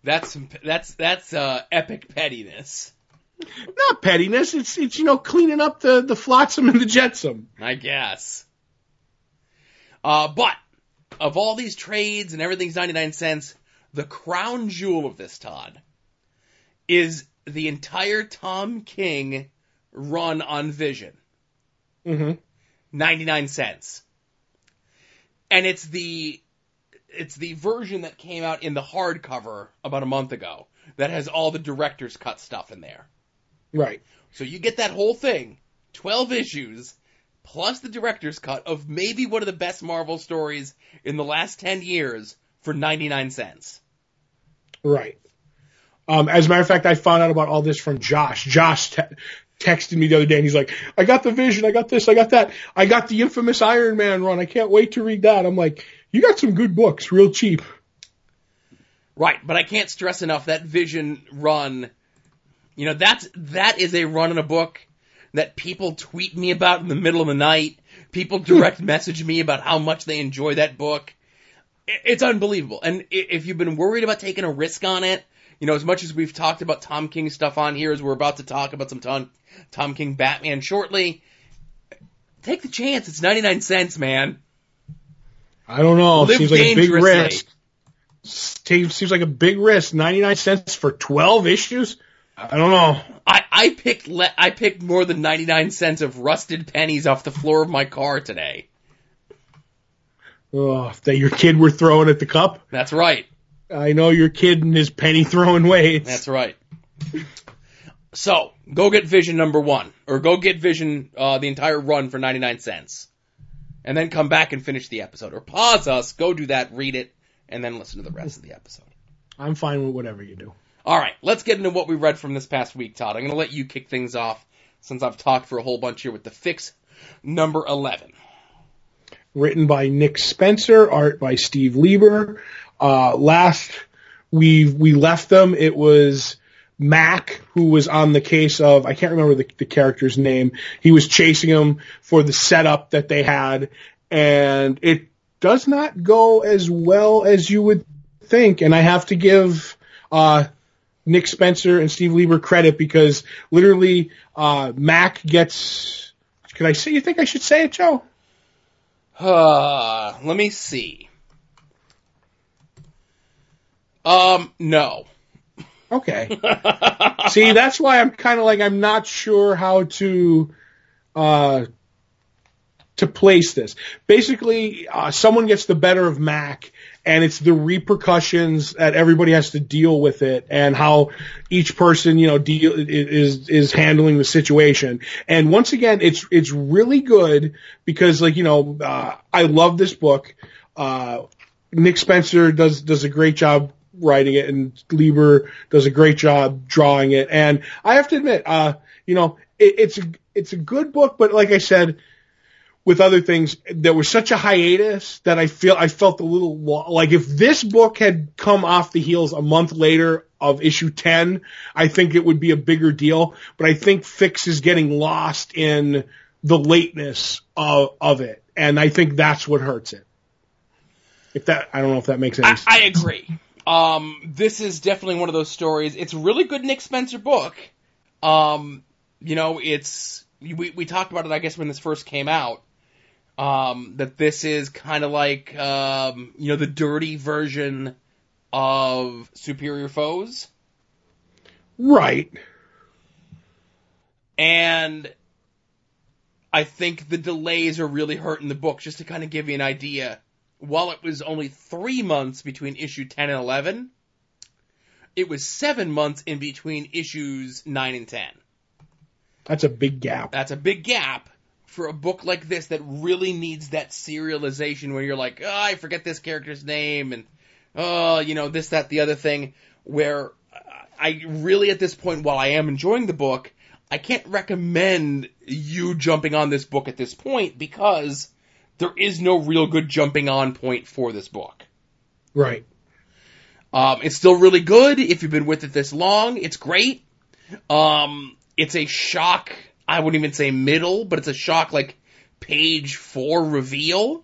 That's that's that's uh, epic pettiness, Not pettiness. It's it's you know cleaning up the the flotsam and the jetsam. I guess. Uh, but of all these trades and everything's 99 cents, the crown jewel of this, Todd, is the entire Tom King run on Vision. Mm-hmm. 99 cents. And it's the it's the version that came out in the hardcover about a month ago that has all the director's cut stuff in there. Right. So you get that whole thing, 12 issues, plus the director's cut of maybe one of the best Marvel stories in the last 10 years for 99 cents. Right. Um, as a matter of fact, I found out about all this from Josh. Josh te- texted me the other day and he's like, I got the vision, I got this, I got that. I got the infamous Iron Man run. I can't wait to read that. I'm like, you got some good books, real cheap. Right, but I can't stress enough that Vision run, you know, that's, that is a run in a book that people tweet me about in the middle of the night. People direct hmm. message me about how much they enjoy that book. It's unbelievable. And if you've been worried about taking a risk on it, you know, as much as we've talked about Tom King stuff on here, as we're about to talk about some Tom, Tom King Batman shortly, take the chance. It's 99 cents, man. I don't know. Live seems like a big risk. Seems seems like a big risk. 99 cents for 12 issues? I don't know. I, I picked le- I picked more than 99 cents of rusted pennies off the floor of my car today. Oh, that your kid were throwing at the cup? That's right. I know your kid and his penny throwing ways. That's right. So, go get Vision number one. Or go get Vision, uh, the entire run for 99 cents. And then come back and finish the episode. Or pause us, go do that, read it, and then listen to the rest of the episode. I'm fine with whatever you do. Alright, let's get into what we read from this past week, Todd. I'm gonna let you kick things off since I've talked for a whole bunch here with the fix number 11. written by Nick Spencer, art by Steve Lieber. Uh, last we we left them, it was Mac who was on the case of I can't remember the, the character's name. He was chasing him for the setup that they had, and it does not go as well as you would think. And I have to give uh, Nick Spencer and Steve Lieber credit because literally uh, Mac gets. Can I say? You think I should say it, Joe? Uh, let me see. Um, no. Okay. See, that's why I'm kind of like I'm not sure how to uh to place this. Basically, uh, someone gets the better of Mac, and it's the repercussions that everybody has to deal with it and how each person, you know, deal is, is handling the situation. And once again, it's, it's really good because like, you know, uh, I love this book. Uh, Nick Spencer does, does a great job writing it and Lieber does a great job drawing it. And I have to admit, uh, you know, it, it's a, it's a good book, but like I said, with other things, there was such a hiatus that I feel I felt a little like if this book had come off the heels a month later of issue 10, I think it would be a bigger deal. But I think Fix is getting lost in the lateness of, of it. And I think that's what hurts it. If that, I don't know if that makes any I, sense. I agree. Um, this is definitely one of those stories. It's a really good Nick Spencer book. Um, you know, it's, we, we talked about it, I guess, when this first came out um, that this is kind of like um, you know the dirty version of Superior Foes, right? And I think the delays are really hurting the book. Just to kind of give you an idea, while it was only three months between issue ten and eleven, it was seven months in between issues nine and ten. That's a big gap. That's a big gap for a book like this that really needs that serialization where you're like, oh, I forget this character's name and, oh, you know, this, that, the other thing, where I really, at this point, while I am enjoying the book, I can't recommend you jumping on this book at this point because there is no real good jumping on point for this book. Right. Um, it's still really good if you've been with it this long. It's great. Um, it's a shock I wouldn't even say middle, but it's a shock like page four reveal.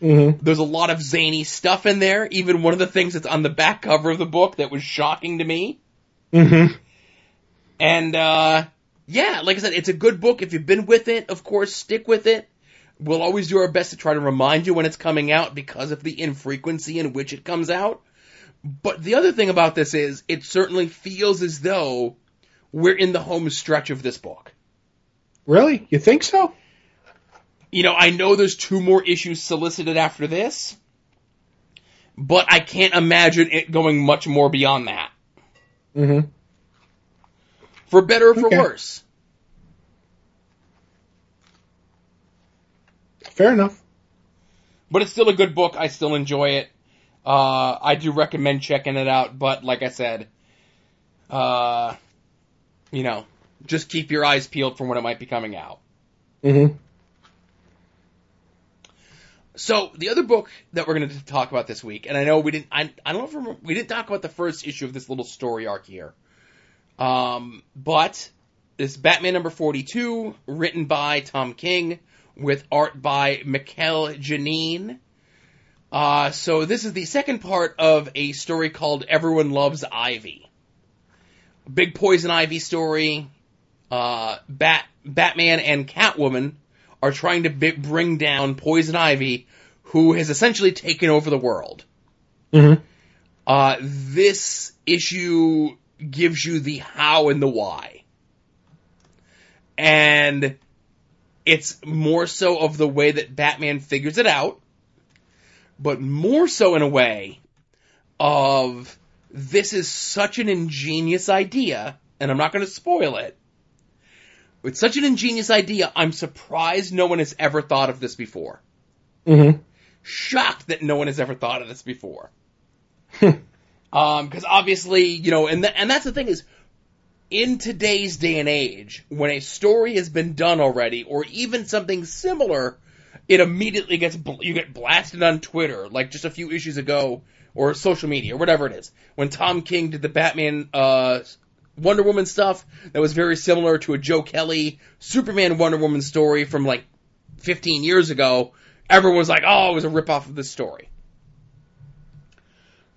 Mm-hmm. There's a lot of zany stuff in there. Even one of the things that's on the back cover of the book that was shocking to me. Mm-hmm. And uh, yeah, like I said, it's a good book. If you've been with it, of course, stick with it. We'll always do our best to try to remind you when it's coming out because of the infrequency in which it comes out. But the other thing about this is, it certainly feels as though we're in the home stretch of this book. Really? You think so? You know, I know there's two more issues solicited after this, but I can't imagine it going much more beyond that. Mm-hmm. For better or for Okay. worse. Fair enough. But it's still a good book. I still enjoy it. Uh, I do recommend checking it out, but like I said, uh, you know, just keep your eyes peeled for when it might be coming out. Mm-hmm. So the other book that we're going to talk about this week, and I know we didn't, I, I don't know if remember, we didn't talk about the first issue of this little story arc here, um, but this Batman number forty-two, written by Tom King, with art by Mikel Janín. Uh, so this is the second part of a story called Everyone Loves Ivy. Big Poison Ivy story. Uh, Bat, Batman and Catwoman are trying to bi- bring down Poison Ivy, who has essentially taken over the world. Mm-hmm. Uh, this issue gives you the how and the why. And it's more so of the way that Batman figures it out, but more so in a way of this is such an ingenious idea, and I'm not going to spoil it. It's such an ingenious idea, I'm surprised no one has ever thought of this before. Mm-hmm. Shocked that no one has ever thought of this before. Um, cause obviously, you know, and, th- and that's the thing is, in today's day and age, when a story has been done already, or even something similar, it immediately gets, bl- you get blasted on Twitter, like just a few issues ago, or social media, or whatever it is. When Tom King did the Batman, uh, Wonder Woman stuff, that was very similar to a Joe Kelly Superman Wonder Woman story from like 15 years ago, everyone was like, oh, it was a ripoff of this story.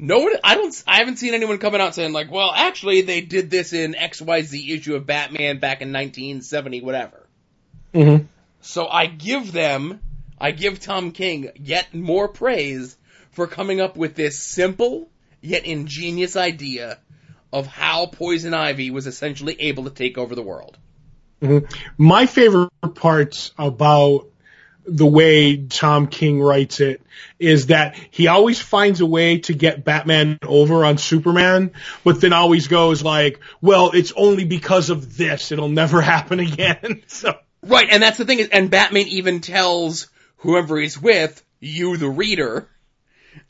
No one, I don't, I haven't seen anyone coming out saying like, well, actually, they did this in XYZ issue of Batman back in 1970, whatever. Mm-hmm. So I give them, I give Tom King yet more praise for coming up with this simple yet ingenious idea of how Poison Ivy was essentially able to take over the world. Mm-hmm. My favorite parts about the way Tom King writes it is that he always finds a way to get Batman over on Superman, but then always goes like, well, it's only because of this. It'll never happen again. so. Right, and that's the thing is, and Batman even tells whoever he's with, you the reader,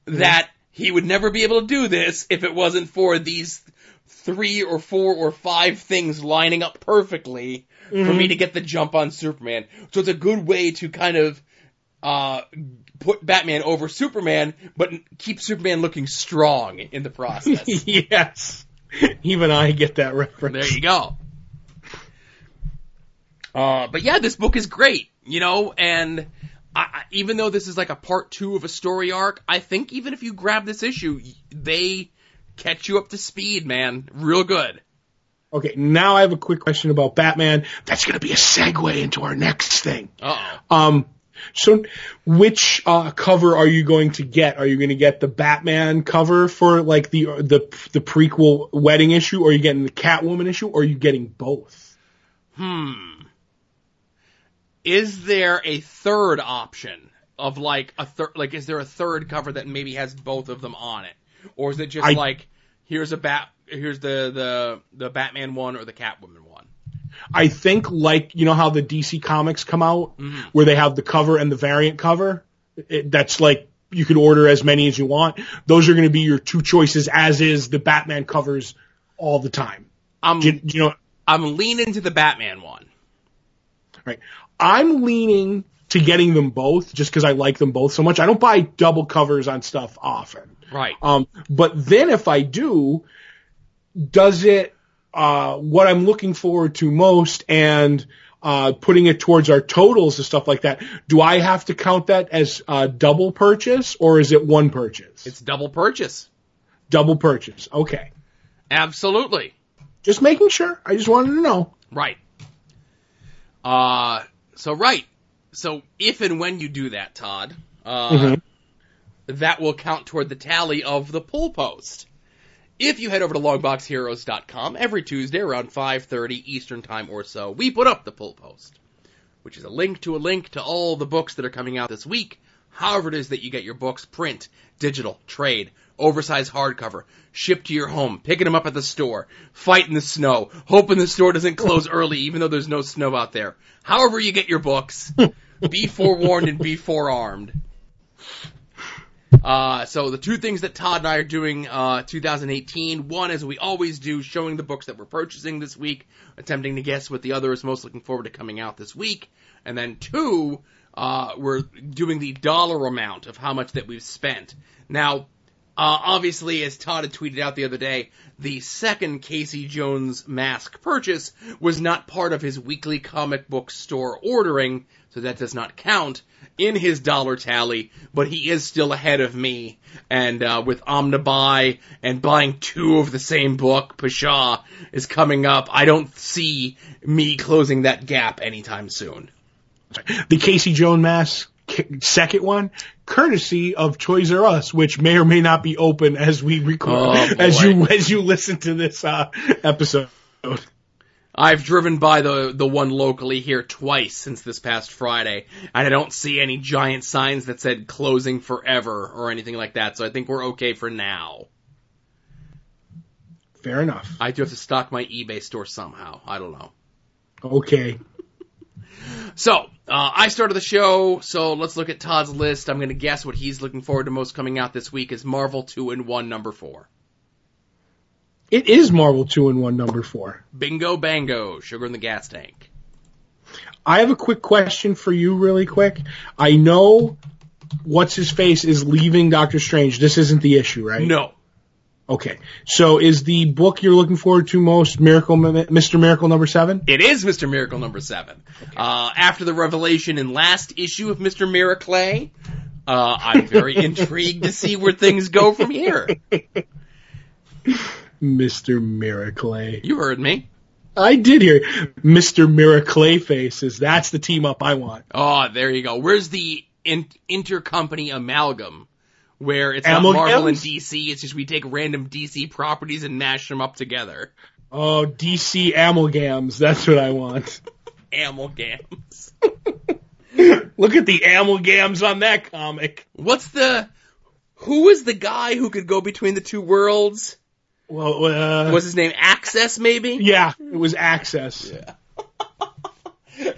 that he would never be able to do this if it wasn't for these three or four or five things lining up perfectly mm-hmm. for me to get the jump on Superman. So it's a good way to kind of uh, put Batman over Superman, but keep Superman looking strong in the process. yes. Even I get that reference. There you go. Uh, but yeah, this book is great, you know, and I, even though this is like a part two of a story arc, I think even if you grab this issue, they catch you up to speed, man. Real good. Okay, now I have a quick question about Batman. That's going to be a segue into our next thing. oh Um, so which uh, cover are you going to get? Are you going to get the Batman cover for like the the the prequel wedding issue, or are you getting the Catwoman issue, or are you getting both? Hmm. Is there a third option of like a third? Like, is there a third cover that maybe has both of them on it, or is it just I- like here's a bat, here's the the the Batman one or the Catwoman one? I think like you know how the DC comics come out Mhm. where they have the cover and the variant cover. It, that's like you could order as many as you want. Those are going to be your two choices, as is the Batman covers all the time. I'm Do you, do you know, I'm leaning to the Batman one. right? I'm leaning to getting them both just because I like them both so much. I don't buy double covers on stuff often. Right. Um, but then if I do, does it, uh, what I'm looking forward to most and, uh, putting it towards our totals and stuff like that, do I have to count that as a double purchase or is it one purchase? It's double purchase. double purchase. Okay. Absolutely. Just making sure. I just wanted to know. Right. Uh, so right. So if and when you do that, Todd, uh, Mhm. That will count toward the tally of the pull post. If you head over to longboxheroes.com every Tuesday around 5:30 Eastern Time or so, we put up the pull post, which is a link to a link to all the books that are coming out this week. However it is that you get your books, print, digital, trade, oversized hardcover, shipped to your home, picking them up at the store, fighting the snow, hoping the store doesn't close early even though there's no snow out there. However you get your books, be forewarned and be forearmed. Uh, so the two things that Todd and I are doing, uh, 2018, one as we always do, showing the books that we're purchasing this week, attempting to guess what the other is most looking forward to coming out this week, and then two, uh, we're doing the dollar amount of how much that we've spent. Now, uh, obviously, as Todd had tweeted out the other day, the second Casey Jones mask purchase was not part of his weekly comic book store ordering, so that does not count in his dollar tally, but he is still ahead of me. And uh, with Omnibuy and buying two of the same book, Pshaw is coming up. I don't see me closing that gap anytime soon. The Casey Jones mask second one, courtesy of Toys R Us, which may or may not be open as we record, Oh, as you as you listen to this uh, episode. I've driven by the the one locally here twice since this past Friday, and I don't see any giant signs that said closing forever or anything like that. So I think we're okay for now. Fair enough. I do have to stock my eBay store somehow. I don't know. Okay. So uh, I started the show, so let's look at Todd's list. I'm going to guess what he's looking forward to most coming out this week is Marvel Two and One Number Four. It is Marvel 2 and 1 number 4. Bingo bango, sugar in the gas tank. I have a quick question for you really quick. I know what's his face is leaving Doctor Strange. This isn't the issue, right? No, Okay. So is the book you're looking forward to most Miracle Mr. Miracle number 7? It is Mr. Miracle number seven. Uh, after the revelation in last issue of Mr. Miracle, uh, I'm very intrigued to see where things go from here. Mr. Miracle. You heard me. I did hear Mr. Miracle faces. That's the team up I want. Oh, there you go. Where's the in- intercompany amalgam? Where it's not Marvel and DC, it's just we take random DC properties and mash them up together. Oh, DC amalgams. That's what I want. Amalgams. Look at the amalgams on that comic. What's the? Who is the guy who could go between the two worlds? Well, uh, Was his name Access? Maybe. yeah, it was Access. Yeah.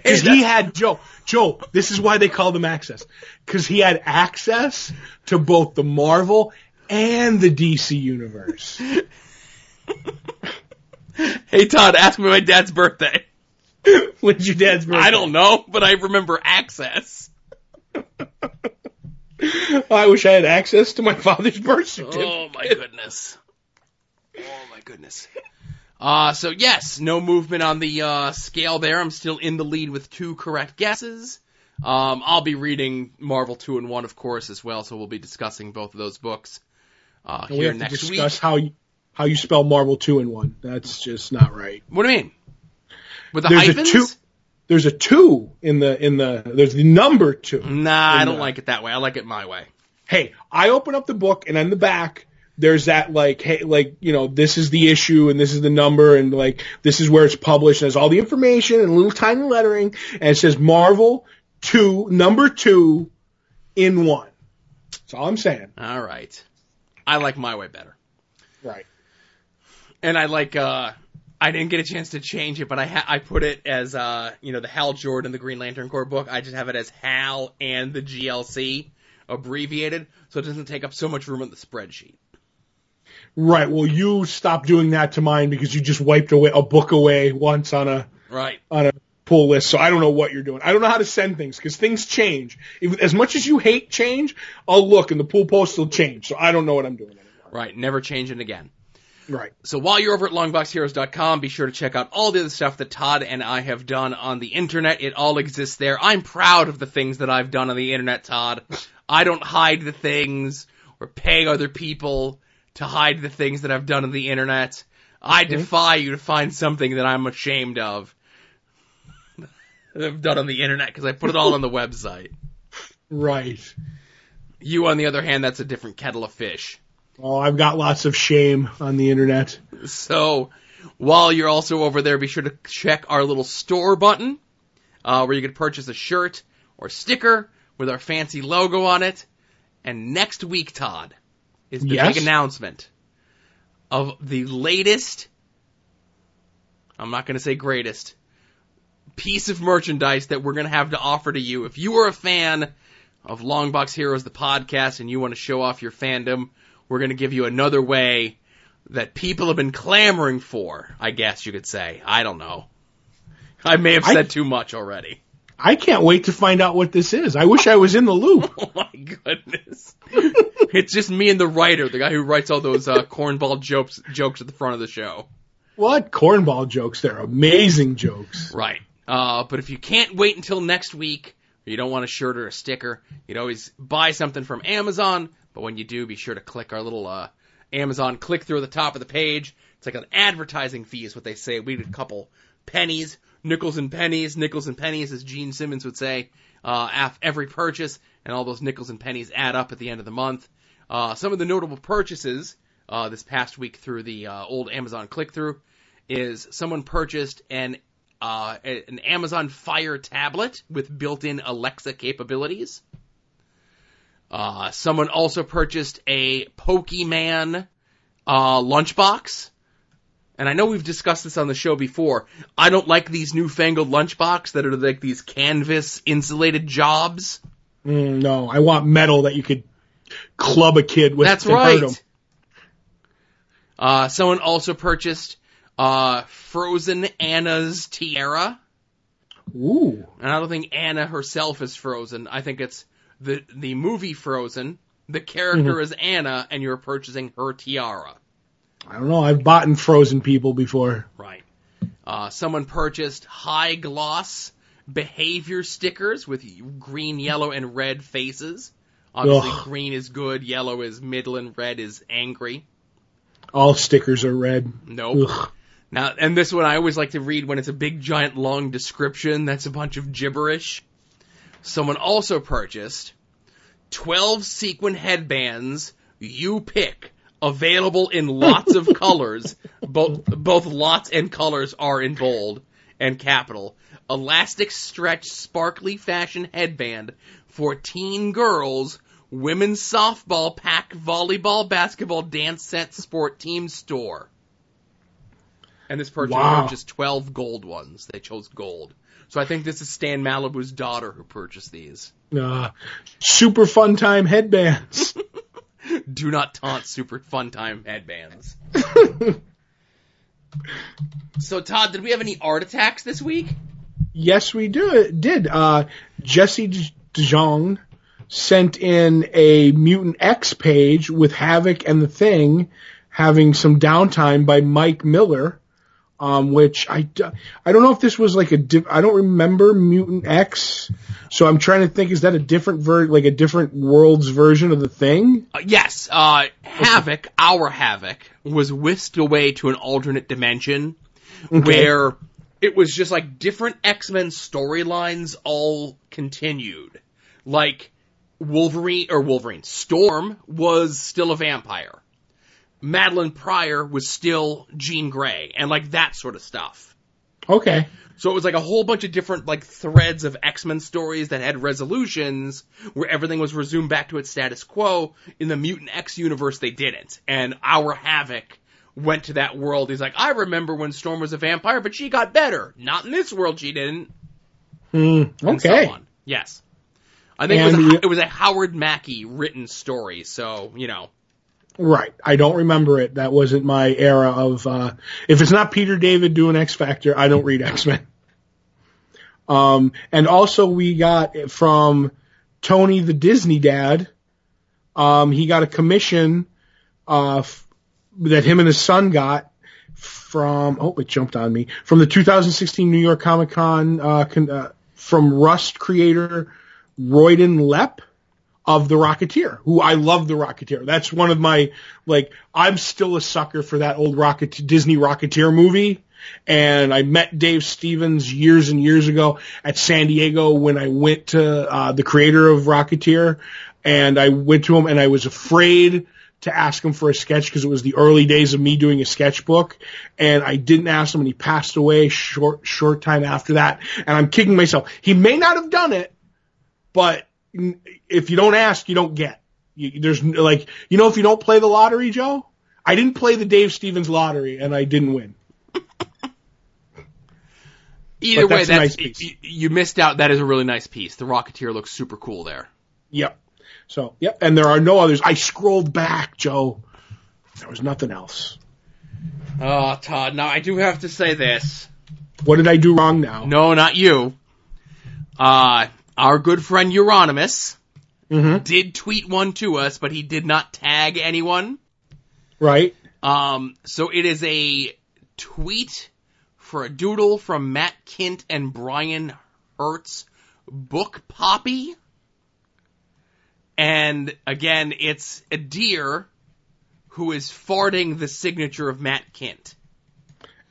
Because he had Joe. Joe, this is why they called him Access. Because he had access to both the Marvel and the DC universe. Hey Todd, ask me my dad's birthday. When's your dad's birthday? I don't know, but I remember Access. Oh, I wish I had access to my father's birth certificate. Oh my goodness. Oh my goodness. Uh, so yes, no movement on the, uh, scale there. I'm still in the lead with two correct guesses. Um, I'll be reading Marvel 2 and 1, of course, as well, so we'll be discussing both of those books, uh, And we here have to next week. discuss how you, how you spell Marvel two and one. That's just not right. What do you mean? With the There's a two- There's a two in the in the there's the number two. Nah, I don't the- like it that way. I like it my way. Hey, I open up the book and on the back there's that like hey like you know this is the issue and this is the number and like this is where it's published and there's all the information and little tiny lettering and it says Marvel two number two in one. That's all I'm saying. All right. I like my way better. Right. and I like uh I didn't get a chance to change it, but I ha- I put it as uh you know the Hal Jordan the Green Lantern Corps book. I just have it as Hal and the GLC abbreviated, so it doesn't take up so much room on the spreadsheet. Right. Well, you stopped doing that to mine because you just wiped away a book away once on a Right. on a pull list. So I don't know what you're doing. I don't know how to send things because things change. If, as much as you hate change, I'll look and the pull post will change. So I don't know what I'm doing anymore. Right. Never changing again. Right. So while you're over at longboxheroes.com, be sure to check out all the other stuff that Todd and I have done on the internet. It all exists there. I'm proud of the things that I've done on the internet, Todd. I don't hide the things or pay other people to hide the things that I've done on the internet. I defy you to find something that I'm ashamed of that I've done on the internet because I put it all on the website. Right. You, on the other hand, that's a different kettle of fish. Oh, I've got lots of shame on the internet. So while you're also over there, be sure to check our little store button, uh, where you can purchase a shirt or sticker with our fancy logo on it. And next week, Todd, is the Yes? big announcement of the latest, I'm not going to say greatest, piece of merchandise that we're going to have to offer to you. If you are a fan of Longbox Heroes, the podcast, and you want to show off your fandom, we're going to give you another way that people have been clamoring for, I guess you could say. I don't know. I may have I- said too much already. I can't wait to find out what this is. I wish I was in the loop. Oh my goodness. it's just me and the writer, the guy who writes all those uh, cornball jokes jokes at the front of the show. what cornball jokes? They're amazing jokes. Right. Uh, but if you can't wait until next week, or you don't want a shirt or a sticker, you'd always buy something from Amazon. But when you do, be sure to click our little uh, Amazon click through at the top of the page. It's like an advertising fee, is what they say. We did a couple pennies, nickels and pennies, nickels and pennies, as Gene Simmons would say, uh, every purchase, and all those nickels and pennies add up at the end of the month. Uh, some of the notable purchases uh, this past week through the uh, old Amazon click through is someone purchased an uh, an Amazon Fire tablet with built-in Alexa capabilities. Uh, someone also purchased a Pokemon uh, lunchbox. And I know we've discussed this on the show before. I don't like these newfangled lunchbox that are like these canvas insulated jobs. Mm, no, I want metal that you could club a kid with. That's right. Uh, someone also purchased uh, Frozen Anna's tiara. Ooh. And I don't think Anna herself is Frozen. I think it's the the movie Frozen. The character is Anna, and you're purchasing her tiara. I don't know. I've bought in frozen people before. Right. Uh, someone purchased high gloss behavior stickers with green, yellow, and red faces. Obviously, Ugh. green is good, yellow is middle, and red is angry. All stickers are red. Nope. Ugh. Now, and this one I always like to read when it's a big, giant, long description that's a bunch of gibberish. Someone also purchased 12 sequin headbands, you pick, available in lots of colors. Both, both lots and colors are in bold and capital. elastic stretch sparkly fashion headband for teen girls, women's softball, pack, volleyball, basketball, dance set, sport team store. And this person Wow. purchased 12 gold ones. They chose gold. So I think this is Stan Malibu's daughter who purchased these. Uh, super fun time headbands. Do not taunt super fun time headbands. so Todd, did we have any art attacks this week? yes, we do. Did uh, Jesse DeJong sent in a Mutant X page with Havoc and the Thing having some downtime by Mike Miller. Um, which I don't know if this was like a diff- I don't remember Mutant X, so I'm trying to think is that a different ver like a different world's version of the thing? Uh, yes, uh, Havoc, our Havoc, was whisked away to an alternate dimension where it was just like different X-Men storylines all continued. Like Wolverine or Wolverine, Storm was still a vampire. Madelyne Pryor was still Jean Grey and like that sort of stuff. Okay. So it was like a whole bunch of different like threads of X-Men stories that had resolutions where everything was resumed back to its status quo. In the Mutant X universe, they didn't. And our Havoc went to that world. He's like, I remember when Storm was a vampire, but she got better. Not in this world, she didn't. Hmm. So okay. on. Yes. I think it was, a, it was a Howard Mackie written story, so, you know. Right. I don't remember it. That wasn't my era of, uh, if it's not Peter David doing X Factor, I don't read X-Men. Um, and also we got from Tony the Disney dad, um, he got a commission, uh, f- that him and his son got from, oh, it jumped on me, from the 2016 New York Comic Con, uh, con, uh, from Rust creator Royden Lepp of The Rocketeer, who I love The Rocketeer. That's one of my, like, I'm still a sucker for that old Rocket, Disney Rocketeer movie. And I met Dave Stevens years and years ago at San Diego when I went to, uh, the creator of Rocketeer. And I went to him and I was afraid to ask him for a sketch because it was the early days of me doing a sketchbook. And I didn't ask him and he passed away short, short time after that. And I'm kicking myself. He may not have done it, but if you don't ask, you don't get. You, there's like, you know, if you don't play the lottery, Joe, I didn't play the Dave Stevens lottery and I didn't win. Either way, that's that's, nice piece. y- you missed out. That is a really nice piece. The Rocketeer looks super cool there. Yep. So, yep. And there are no others. I scrolled back, Joe. There was nothing else. Oh, Todd, now I do have to say this. What did I do wrong now? No, not you. Uh, our good friend Euronymous Mm-hmm. did tweet one to us, but he did not tag anyone. Right? Um, so it is a tweet for a doodle from Matt Kindt and Brian Hurtt's book Poppy. And again, it's a deer who is farting the signature of Matt Kindt.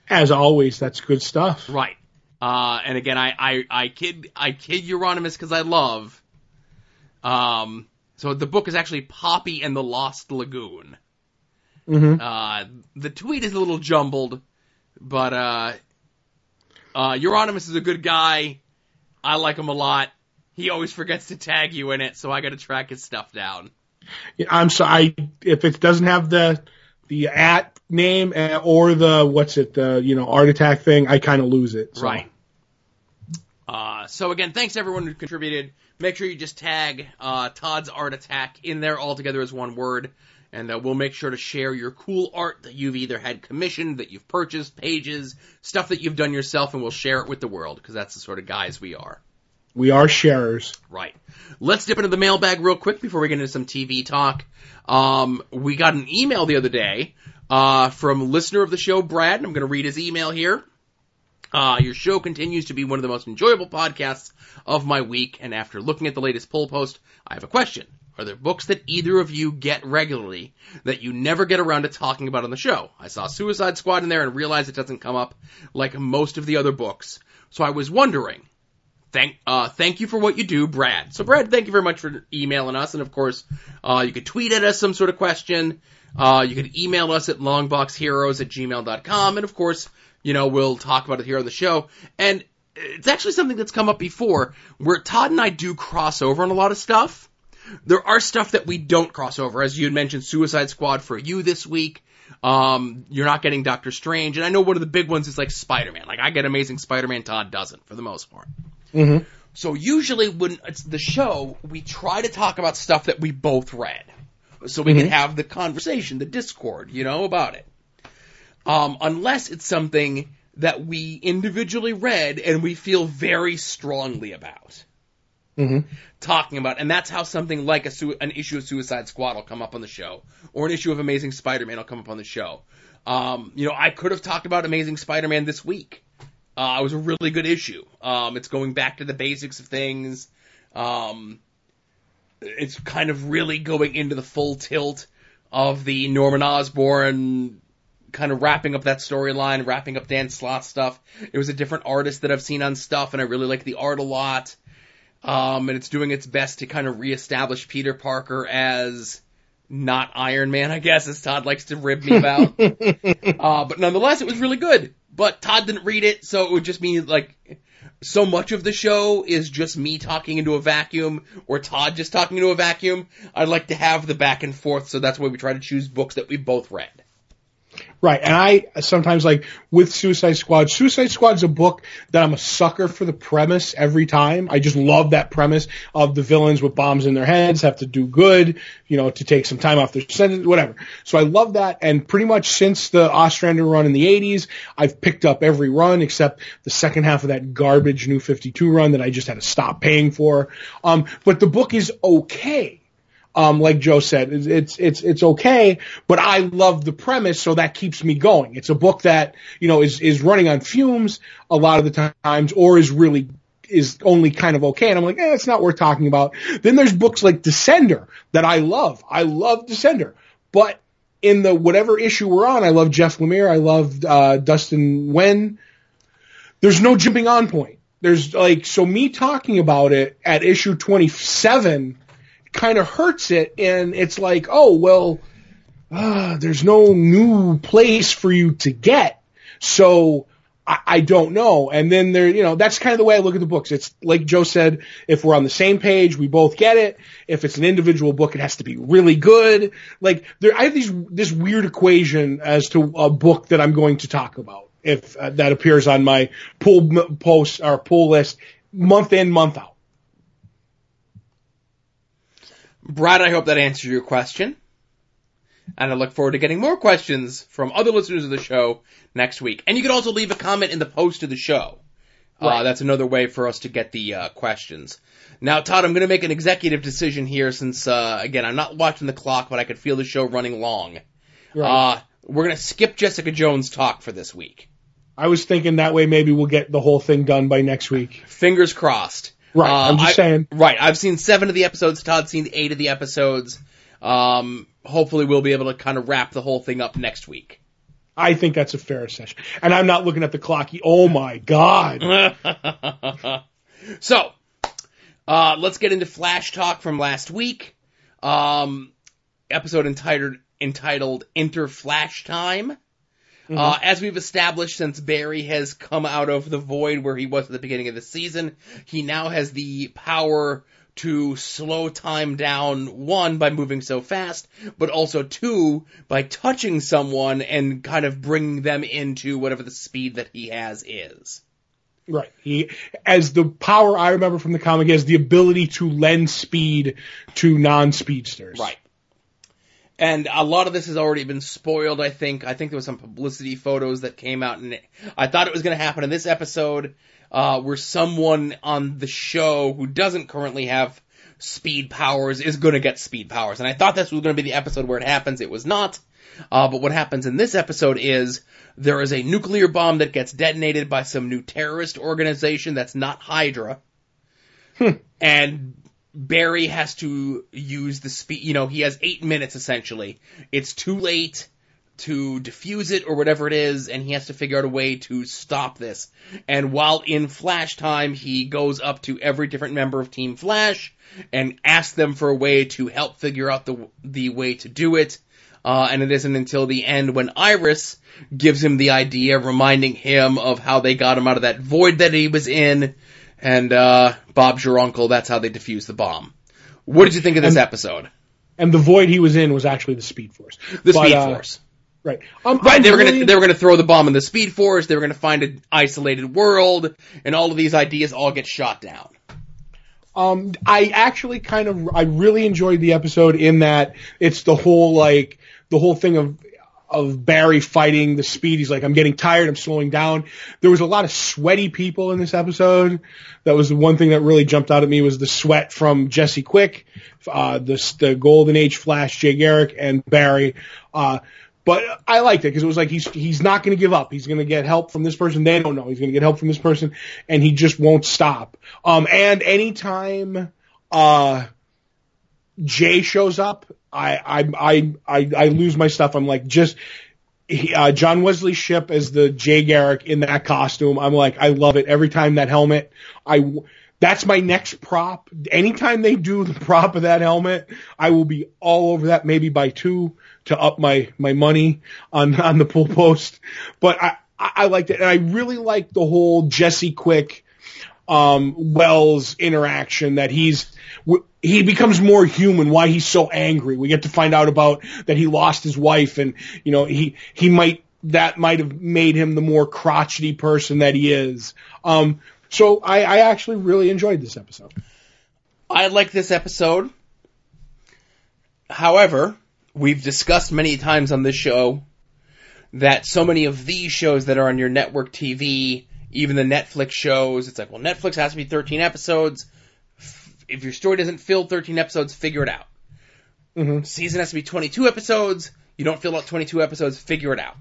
As always, that's good stuff. Right. Uh, and again, I, I, I kid, I kid Euronymous because I love. Um, so the book is actually Poppy and the Lost Lagoon. Mm-hmm. Uh, the tweet is a little jumbled, but, uh, uh, Euronymous is a good guy. I like him a lot. He always forgets to tag you in it, so I gotta track his stuff down. I'm sorry. If it doesn't have the the at name uh, or the what's it the you know art attack thing, I kind of lose it. So. Right. Uh, so again, thanks everyone who contributed. Make sure you just tag uh, Todd's Art Attack in there all together as one word, and uh, we'll make sure to share your cool art that you've either had commissioned, that you've purchased, pages, stuff that you've done yourself, and we'll share it with the world because that's the sort of guys we are. We are sharers. Right. Let's dip into the mailbag real quick before we get into some TV talk. Um, we got an email the other day uh, from listener of the show, Brad. and I'm going to read his email here. Uh, your show continues to be one of the most enjoyable podcasts of my week, and after looking at the latest poll post, I have a question. Are there books that either of you get regularly that you never get around to talking about on the show? I saw Suicide Squad in there and realized it doesn't come up like most of the other books. So I was wondering, thank uh thank you for what you do, Brad. So Brad, thank you very much for emailing us, and of course, uh you could tweet at us some sort of question. Uh you could email us at longboxheroes at gmail.com, and of course, you know, we'll talk about it here on the show. And it's actually something that's come up before where Todd and I do cross over on a lot of stuff. There are stuff that we don't cross over, as you had mentioned, Suicide Squad for you this week. Um, you're not getting Doctor Strange, and I know one of the big ones is like Spider-Man. Like I get Amazing Spider-Man, Todd doesn't for the most part. Mm-hmm. So usually when it's the show, we try to talk about stuff that we both read, so we Mhm. can have the conversation, the discord, you know, about it. Um, unless it's something that we individually read and we feel very strongly about Mm-hmm. talking about, and that's how something like a sui- an issue of Suicide Squad will come up on the show, or an issue of Amazing Spider-Man will come up on the show. Um, you know, I could have talked about Amazing Spider-Man this week. Uh, it was a really good issue. Um, it's going back to the basics of things. Um, it's kind of really going into the full tilt of the Norman Osborn kind of wrapping up that storyline, wrapping up Dan Slott stuff. It was a different artist that I've seen on stuff, and I really like the art a lot. Um, and it's doing its best to kind of reestablish Peter Parker as not Iron Man, I guess, as Todd likes to rib me about. uh, but nonetheless, it was really good. But Todd didn't read it, so it would just mean like so much of the show is just me talking into a vacuum or Todd just talking into a vacuum. I'd like to have the back and forth, so that's why we try to choose books that we both read. Right. And I sometimes like with Suicide Squad, Suicide Squad's a book that I'm a sucker for the premise every time. I just love that premise of the villains with bombs in their heads have to do good, you know, to take some time off their sentence, whatever. So I love that. And pretty much since the Ostrander run in the 80s, I've picked up every run except the second half of that garbage New 52 run that I just had to stop paying for. Um, but the book is okay um, like Joe said, it's, it's, it's, okay, but I love the premise, so that keeps me going. It's a book that, you know, is, is running on fumes a lot of the times, or is really, is only kind of okay. And I'm like, eh, it's not worth talking about. Then there's books like Descender that I love. I love Descender, but in the whatever issue we're on, I love Jeff Lemire. I love, uh, Dustin Nguyen. There's no jumping on point. There's like, so me talking about it at issue 27, kind of hurts it and it's like oh well uh, there's no new place for you to get. So I, I don't know. And then there you know that's kind of the way I look at the books. It's like Joe said if we're on the same page we both get it. If it's an individual book it has to be really good. Like there I have these this weird equation as to a book that I'm going to talk about if uh, that appears on my pull post or pull list month in month out Brad, I hope that answers your question. And I look forward to getting more questions from other listeners of the show next week. And you can also leave a comment in the post of the show. Uh, that's another way for us to get the uh, questions. Now, Todd, I'm going to make an executive decision here since, uh, again, I'm not watching the clock, but I could feel the show running long. Right. Uh, we're going to skip Jessica Jones talk for this week. I was thinking that way maybe we'll get the whole thing done by next week. Fingers crossed. Right. Uh, I'm just I- saying. Right. I've seen seven of the episodes. Todd's seen eight of the episodes. Um, hopefully we'll be able to kind of wrap the whole thing up next week. I think that's a fair assessment, And I'm not looking at the clock. Oh my God. so, uh, let's get into Flash Talk from last week. Um, episode entitled, entitled Enter Flash Time. Uh, as we've established since Barry has come out of the void where he was at the beginning of the season, he now has the power to slow time down, one, by moving so fast, but also two, by touching someone and kind of bringing them into whatever the speed that he has is. Right. He, as the power I remember from the comic, he has the ability to lend speed to non-speedsters. Right. And a lot of this has already been spoiled, I think. I think there was some publicity photos that came out and I thought it was going to happen in this episode, uh, where someone on the show who doesn't currently have speed powers is going to get speed powers. And I thought this was going to be the episode where it happens. It was not. Uh, but what happens in this episode is there is a nuclear bomb that gets detonated by some new terrorist organization that's not Hydra. And Barry has to use the speed, you know, he has eight minutes essentially. It's too late to defuse it or whatever it is, and he has to figure out a way to stop this. And while in Flash time, he goes up to every different member of Team Flash and asks them for a way to help figure out the, the way to do it. Uh, and it isn't until the end when Iris gives him the idea, reminding him of how they got him out of that void that he was in, and uh, Bob's your uncle. That's how they defuse the bomb. What did you think of this And- episode? And the void he was in was actually the Speed Force. The But, Speed uh, Force. Right. Um, Right, I'm they were gonna they were gonna throw the bomb in the Speed Force. They were gonna find an isolated world, and all of these ideas all get shot down. Um, I actually kind of, I really enjoyed the episode in that it's the whole like the whole thing of of Barry fighting the speed. He's like, I'm getting tired. I'm slowing down. There was a lot of sweaty people in this episode. That was the one thing that really jumped out at me was the sweat from Jesse Quick, uh, the the Golden Age Flash, Jay Garrick, and Barry. Uh, but I liked it because it was like he's he's not going to give up. He's going to get help from this person. They don't know. He's going to get help from this person, and he just won't stop. Um, and anytime uh, Jay shows up, I I I I, lose my stuff. I'm like just. He, uh, John Wesley Shipp as the Jay Garrick in that costume. I'm like, I love it every time that helmet. I that's my next prop. Anytime they do the prop of that helmet, I will be all over that. Maybe by two to up my my money on on the pull post. But I I, I liked it, and I really liked the whole Jesse Quick um, Wells interaction that he's he becomes more human. Why he's so angry? We get to find out about that he lost his wife, and you know he he might that might have made him the more crotchety person that he is. Um, so I, I actually really enjoyed this episode. I like this episode. However, we've discussed many times on this show that so many of these shows that are on your network TV, even the Netflix shows, it's like, well, Netflix has to be 13 episodes. If your story doesn't fill 13 episodes, figure it out. Mhm. Season has to be 22 episodes. You don't fill out 22 episodes, figure it out.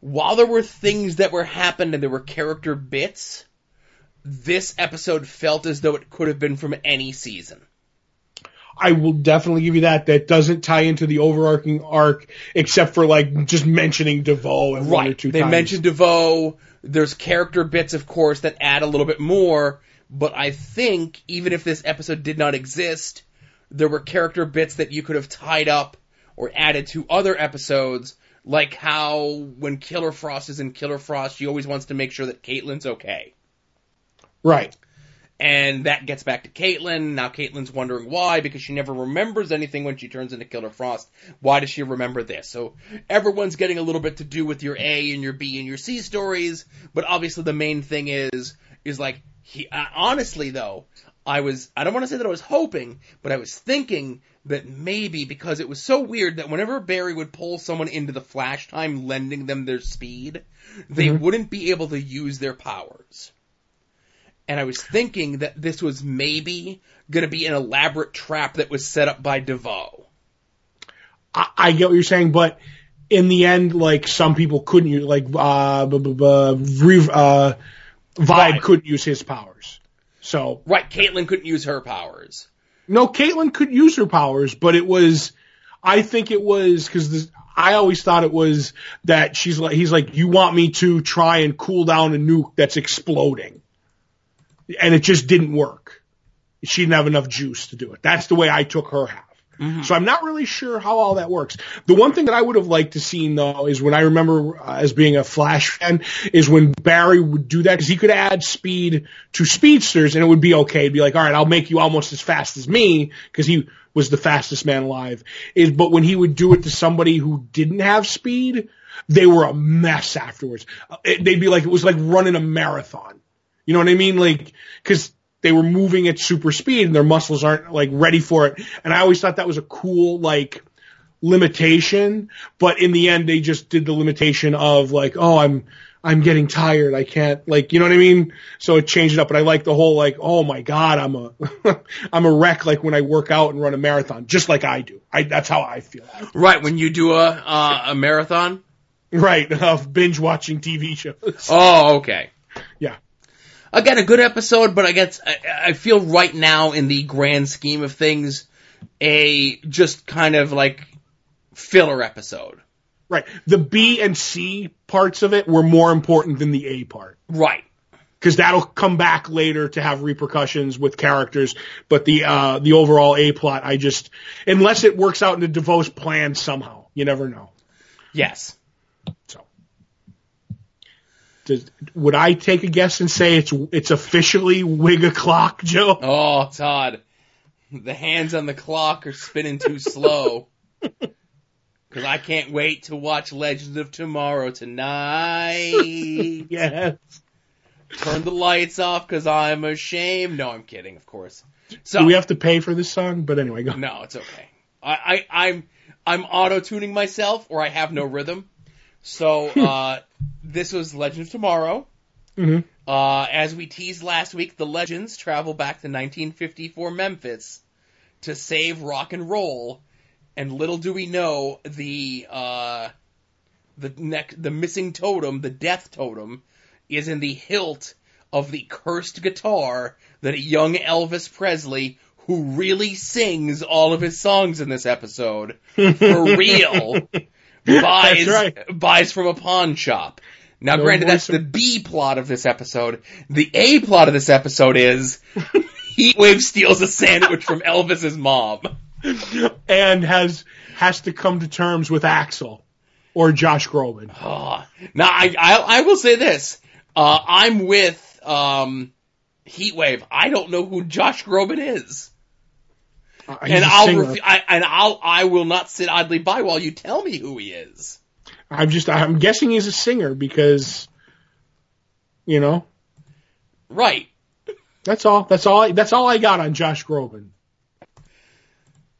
While there were things that were happened and there were character bits, this episode felt as though it could have been from any season. I will definitely give you that. That doesn't tie into the overarching arc, except for like just mentioning DeVoe and one or two They times. mentioned DeVoe. There's character bits, of course, that add a little bit more. But I think even if this episode did not exist, there were character bits that you could have tied up or added to other episodes, like how when Killer Frost is in Killer Frost, she always wants to make sure that Caitlin's okay. right. And that gets back to Caitlin. Now Caitlin's wondering why, because she never remembers anything when she turns into Killer Frost. Why does she remember this? So everyone's getting a little bit to do with your A and your B and your C stories, but obviously the main thing is, is like, he, uh, honestly though, I was, I don't want to say that I was hoping, but I was thinking that maybe because it was so weird that whenever Barry would pull someone into the flash time, lending them their speed, they wouldn't be able to use their powers and I was thinking that this was maybe going to be an elaborate trap that was set up by DeVoe. I, I get what you're saying, but in the end, like some people couldn't use, like uh, b- b- b- uh, Vibe Vibe. couldn't use his powers. So Right, Caitlin couldn't use her powers. no, Caitlin could use her powers, but it was, I think it was because I always thought it was that she's like, he's like, you want me to try and cool down a nuke that's exploding, and it just didn't work. She didn't have enough juice to do it. That's the way I took her half. So I'm not really sure how all that works. The one thing that I would have liked to see though is when I remember uh, as being a Flash fan is when Barry would do that because he could add speed to speedsters and it would be okay. It'd be like, all right, I'll make you almost as fast as me because he was the fastest man alive. Is but when he would do it to somebody who didn't have speed, they were a mess afterwards. Uh, It, they'd be like it was like running a marathon. You know what I mean? Like, cause they were moving at super speed and their muscles aren't like ready for it. And I always thought that was a cool, like, limitation. But in the end, they just did the limitation of like, oh, I'm, I'm getting tired. I can't, like, you know what I mean? So it changed it up. But I like the whole, like, oh my God, I'm a, I'm a wreck like when I work out and run a marathon, just like I do. I, that's how I feel. Right, when you do a, uh, a marathon? Right. Of binge watching TV shows. Oh, okay. Again, a good episode, but I guess, I, I feel right now in the grand scheme of things, a just kind of like filler episode. Right. The B and C parts of it were more important than the A part. Right. because that'll come back later to have repercussions with characters. But the uh, the overall A plot, I just unless it works out in into DeVoe's plan somehow, You never know. Yes. So, does, would I take a guess and say it's it's officially wig o'clock, Joe? Oh, Todd. The hands on the clock are spinning too slow. Cause I can't wait to watch Legends of Tomorrow tonight. yes. Turn the lights off cause I'm ashamed. No, I'm kidding, of course. So Do we have to pay for this song? But anyway, go. No, it's okay. I, I I'm I'm auto tuning myself or I have no rhythm. So uh this was Legend of Tomorrow. Mhm. Uh as we teased last week, the legends travel back to 1954 Memphis to save rock and roll. And little do we know the uh the neck the missing totem, the death totem, is in the hilt of the cursed guitar that young Elvis Presley, who really sings all of his songs in this episode, for real, buys right. buys from a pawn shop. Now, No granted, that's the B plot of this episode. The A plot of this episode is Heatwave steals a sandwich from Elvis's mom. and has has to come to terms with Axel or Josh Groban. Oh, now I, I I will say this. Uh, I'm with um, Heatwave. I don't know who Josh Groban is, and a I'll refu- I, and I'll I will not sit idly by while you tell me who he is. I'm just I'm guessing he's a singer because you know Right. that's all that's all I, that's all I got on Josh Groban.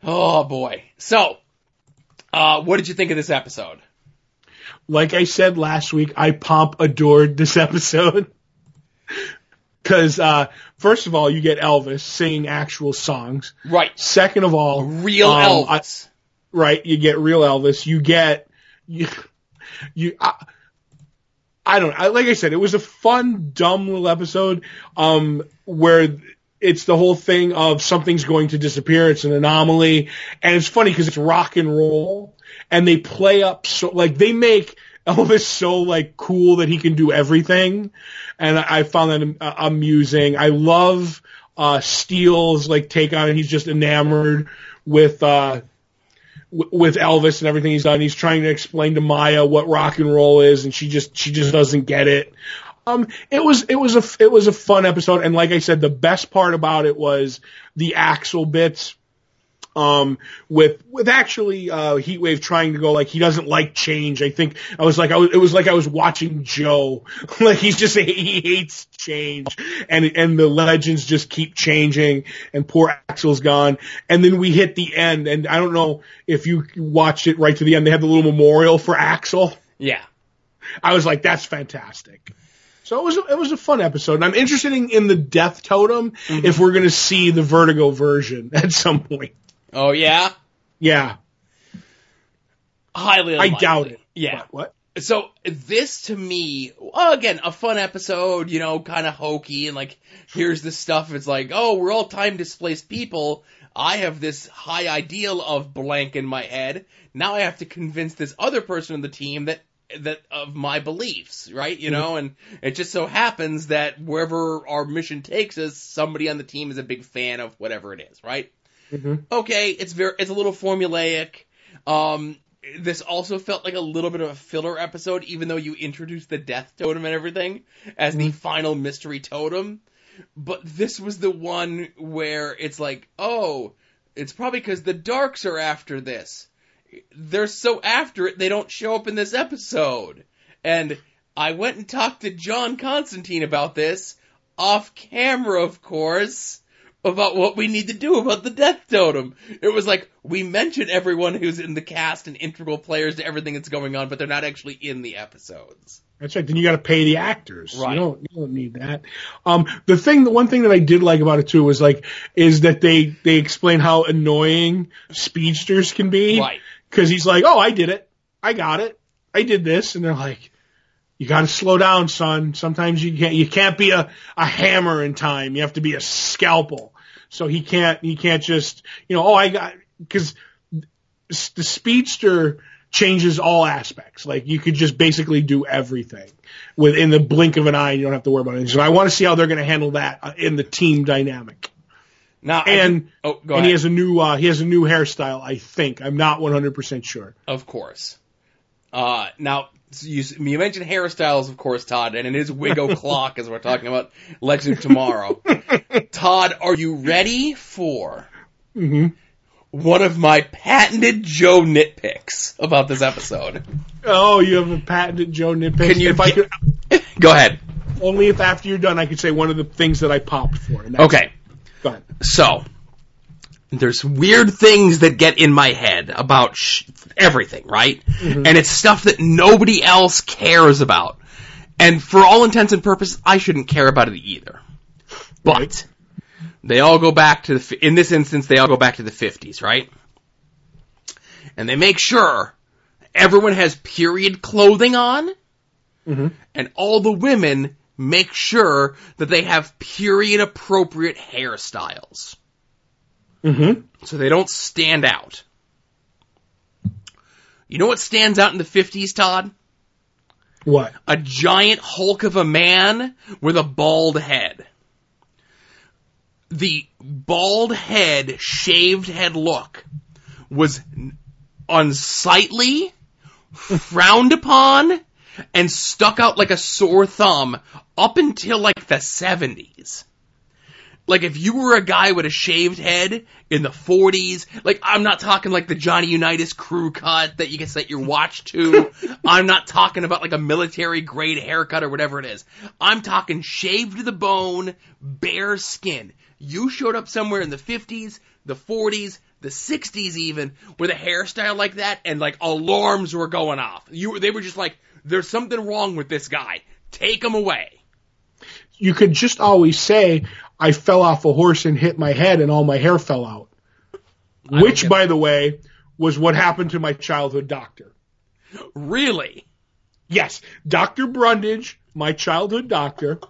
Oh boy. So, uh, what did you think of this episode? Like I said last week, I pomp adored this episode. Cause, uh, first of all, you get Elvis singing actual songs. Right. Second of all, Real um, I- Elvis. right, you get real Elvis. You get, you, you, I, I don't, I, like I said, it was a fun, dumb little episode, um, where it's the whole thing of something's going to disappear. It's an anomaly. And it's funny because it's rock and roll and they play up so, like they make Elvis so like cool that he can do everything. And I, I found that uh, amusing. I love, uh, Steele's like take on it. He's just enamored with, uh, w- with Elvis and everything he's done. He's trying to explain to Maya what rock and roll is, and she just she just doesn't get it. Um, it was it was a it was a fun episode, and like I said, the best part about it was the Axel bits. Um, with with actually uh, Heatwave trying to go like he doesn't like change. I think I was like I was, it was like I was watching Joe. like he's just he hates change, and and the legends just keep changing, and poor Axel's gone. And then we hit the end, and I don't know if you watched it right to the end. They had the little memorial for Axel. Yeah. I was like, that's fantastic. So it was a, it was a fun episode, and I'm interested in, in the Death Totem if we're gonna see the Vertigo version at some point. Oh yeah. Yeah, Highly. I doubt it. Yeah. What? So this to me, well, again, a fun episode, you know, kind of hokey and like, here's the stuff. It's like, oh, we're all time displaced people. I have this high ideal of blank in my head. Now I have to convince this other person in the team that that of my beliefs, right? You know, and it just so happens that wherever our mission takes us, somebody on the team is a big fan of whatever it is, right? Mhm. Okay, it's very, it's a little formulaic. Um, this also felt like a little bit of a filler episode, even though you introduced the death totem and everything as the final mystery totem. But this was the one where it's like, oh, it's probably because the Darhks are after this. They're so after it, they don't show up in this episode. And I went and talked to John Constantine about this, off camera, of course about what we need to do about the death totem. It was like we mention everyone who's in the cast and integral players to everything that's going on, but they're not actually in the episodes. That's right. Then you got to pay the actors. Right. You don't you don't need that. Um, the thing, the one thing that I did like about it too was like is that they they explain how annoying speedsters can be. Right. Because he's like, oh, I did it. I got it. I did this, and they're like. You got to slow down, son. Sometimes you can't. You can't be a, a hammer in time. You have to be a scalpel. So he can't. He can't just. You know. Oh, I got because the speedster changes all aspects. Like you could just basically do everything within the blink of an eye. and You don't have to worry about it. So I want to see how they're going to handle that uh, in the team dynamic. Now, And do- oh, and ahead. he has a new uh, he has a new hairstyle. I think I'm not 100 percent sure. Of course. Uh, now, you, you mentioned hairstyles, of course, Todd, and it is wig o'clock as we're talking about Legend of Tomorrow. Todd, are you ready for Mhm. one of my patented Joe nitpicks about this episode? Oh, you have a patented Joe nitpick. Can you If I could, Go ahead. only if after you're done, I could say one of the things that I popped for. Okay. Go ahead. So, there's weird things that get in my head about sh- everything, right? And it's stuff that nobody else cares about. And for all intents and purposes, I shouldn't care about it either. But, Right. they all go back to the, in this instance, they all go back to the 50s, right? And they make sure everyone has period clothing on, Mhm. and all the women make sure that they have period appropriate hairstyles Mm-hmm. so they don't stand out. You know what stands out in the 50s, Todd? What? A giant hulk of a man with a bald head. The bald head, shaved head look was unsightly, frowned upon, and stuck out like a sore thumb up until like the 70s. Like if you were a guy with a shaved head in the 40s, like I'm not talking like the Johnny Unitas crew cut that you can set your watch to. I'm not talking about like a military grade haircut or whatever it is. I'm talking shaved to the bone, bare skin. You showed up somewhere in the 50s, the 40s, the 60s even with a hairstyle like that and like alarms were going off. You they were just like, there's something wrong with this guy. Take him away. You could just always say, I fell off a horse and hit my head and all my hair fell out. Which, by the way, was what happened to my childhood doctor. Really? Yes, Dr. Brundage, my childhood doctor,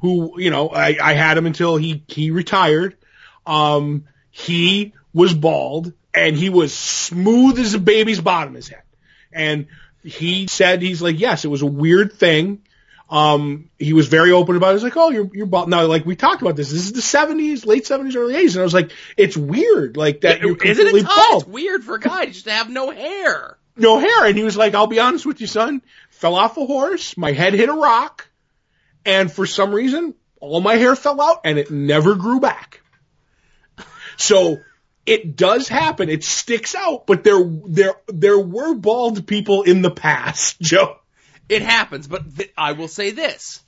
who, you know, I, I had him until he, he retired. Um, he was bald and he was smooth as a baby's bottom his head. And he said, he's like, yes, it was a weird thing. Um, he was very open about it. He's like, oh, you're, you're bald. Now, like, we talked about this. This is the 70s, late 70s, early 80s. And I was like, it's weird, like, that you're Isn't completely it tough? bald It's weird for a guy just to have no hair. no hair. And he was like, I'll be honest with you, son. Fell off a horse. My head hit a rock. And for some reason, all my hair fell out and it never grew back. So it does happen. It sticks out, but there, there, there were bald people in the past, Joe. It happens, but th- I will say this.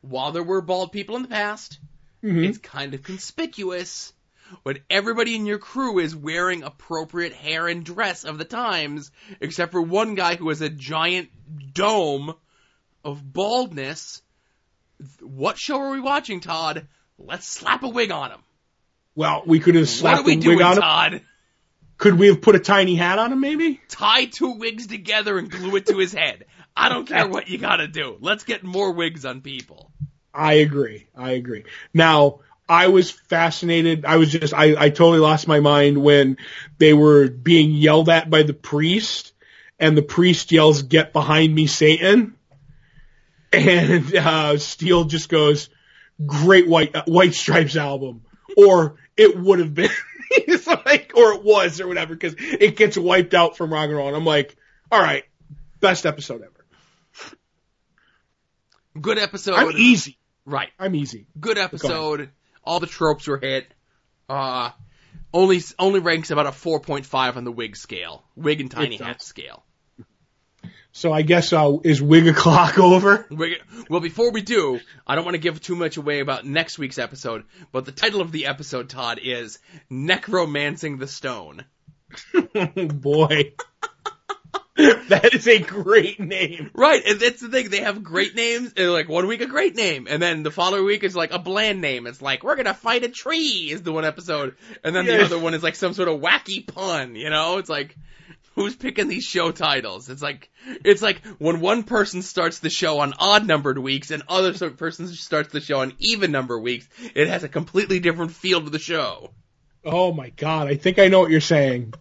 While there were bald people in the past, Mhm. it's kind of conspicuous when everybody in your crew is wearing appropriate hair and dress of the times, except for one guy who has a giant dome of baldness. What show are we watching, Todd? Let's slap a wig on him. Well, we could have slapped a wig doing, on him. Todd? Could we have put a tiny hat on him, maybe? tie two wigs together and glue it to his head. I don't care what you gotta do. Let's get more wigs on people. I agree. I agree. Now, I was fascinated. I was just, I, I totally lost my mind when they were being yelled at by the priest and the priest yells, get behind me, Satan. And, uh, Steele just goes, great white, uh, white stripes album. Or it would have been, it's like, or it was or whatever, cause it gets wiped out from rock and roll. And I'm like, all right, best episode ever. Good episode. I'm easy. Right. I'm easy. Good episode. All the tropes were hit. Uh, only only ranks about a 4.5 on the wig scale. Wig and tiny hat scale. So I guess, uh, is wig o'clock over? Well, before we do, I don't want to give too much away about next week's episode, but the title of the episode, Todd, is Necromancing the Stone. Boy. that is a great name. Right, and that's the thing. They have great names. And like one week a great name, and then the following week is like a bland name. It's like we're gonna fight a tree is the one episode, and then the other one is like some sort of wacky pun. You know, it's like who's picking these show titles? It's like it's like when one person starts the show on odd numbered weeks and other person starts the show on even number weeks. It has a completely different feel to the show. Oh my god, I think I know what you're saying.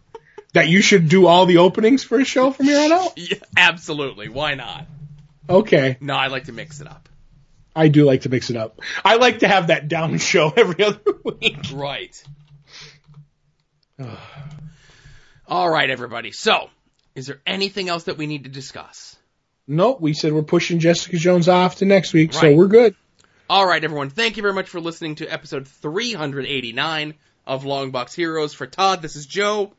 That you should do all the openings for a show from here on out? Yeah, absolutely. Why not? Okay. No, I like to mix it up. I do like to mix it up. I like to have that down show every other week. Right. All right, everybody. So, is there anything else that we need to discuss? Nope, we said we're pushing Jessica Jones off to next week, so we're good. All right, everyone. Thank you very much for listening to episode 389 of Longbox Heroes. For Todd, this is Joe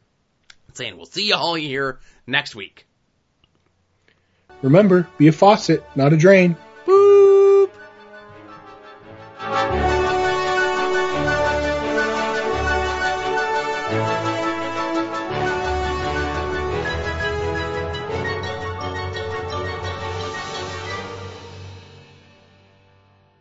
saying we'll see you all here next week. Remember, be a faucet, not a drain.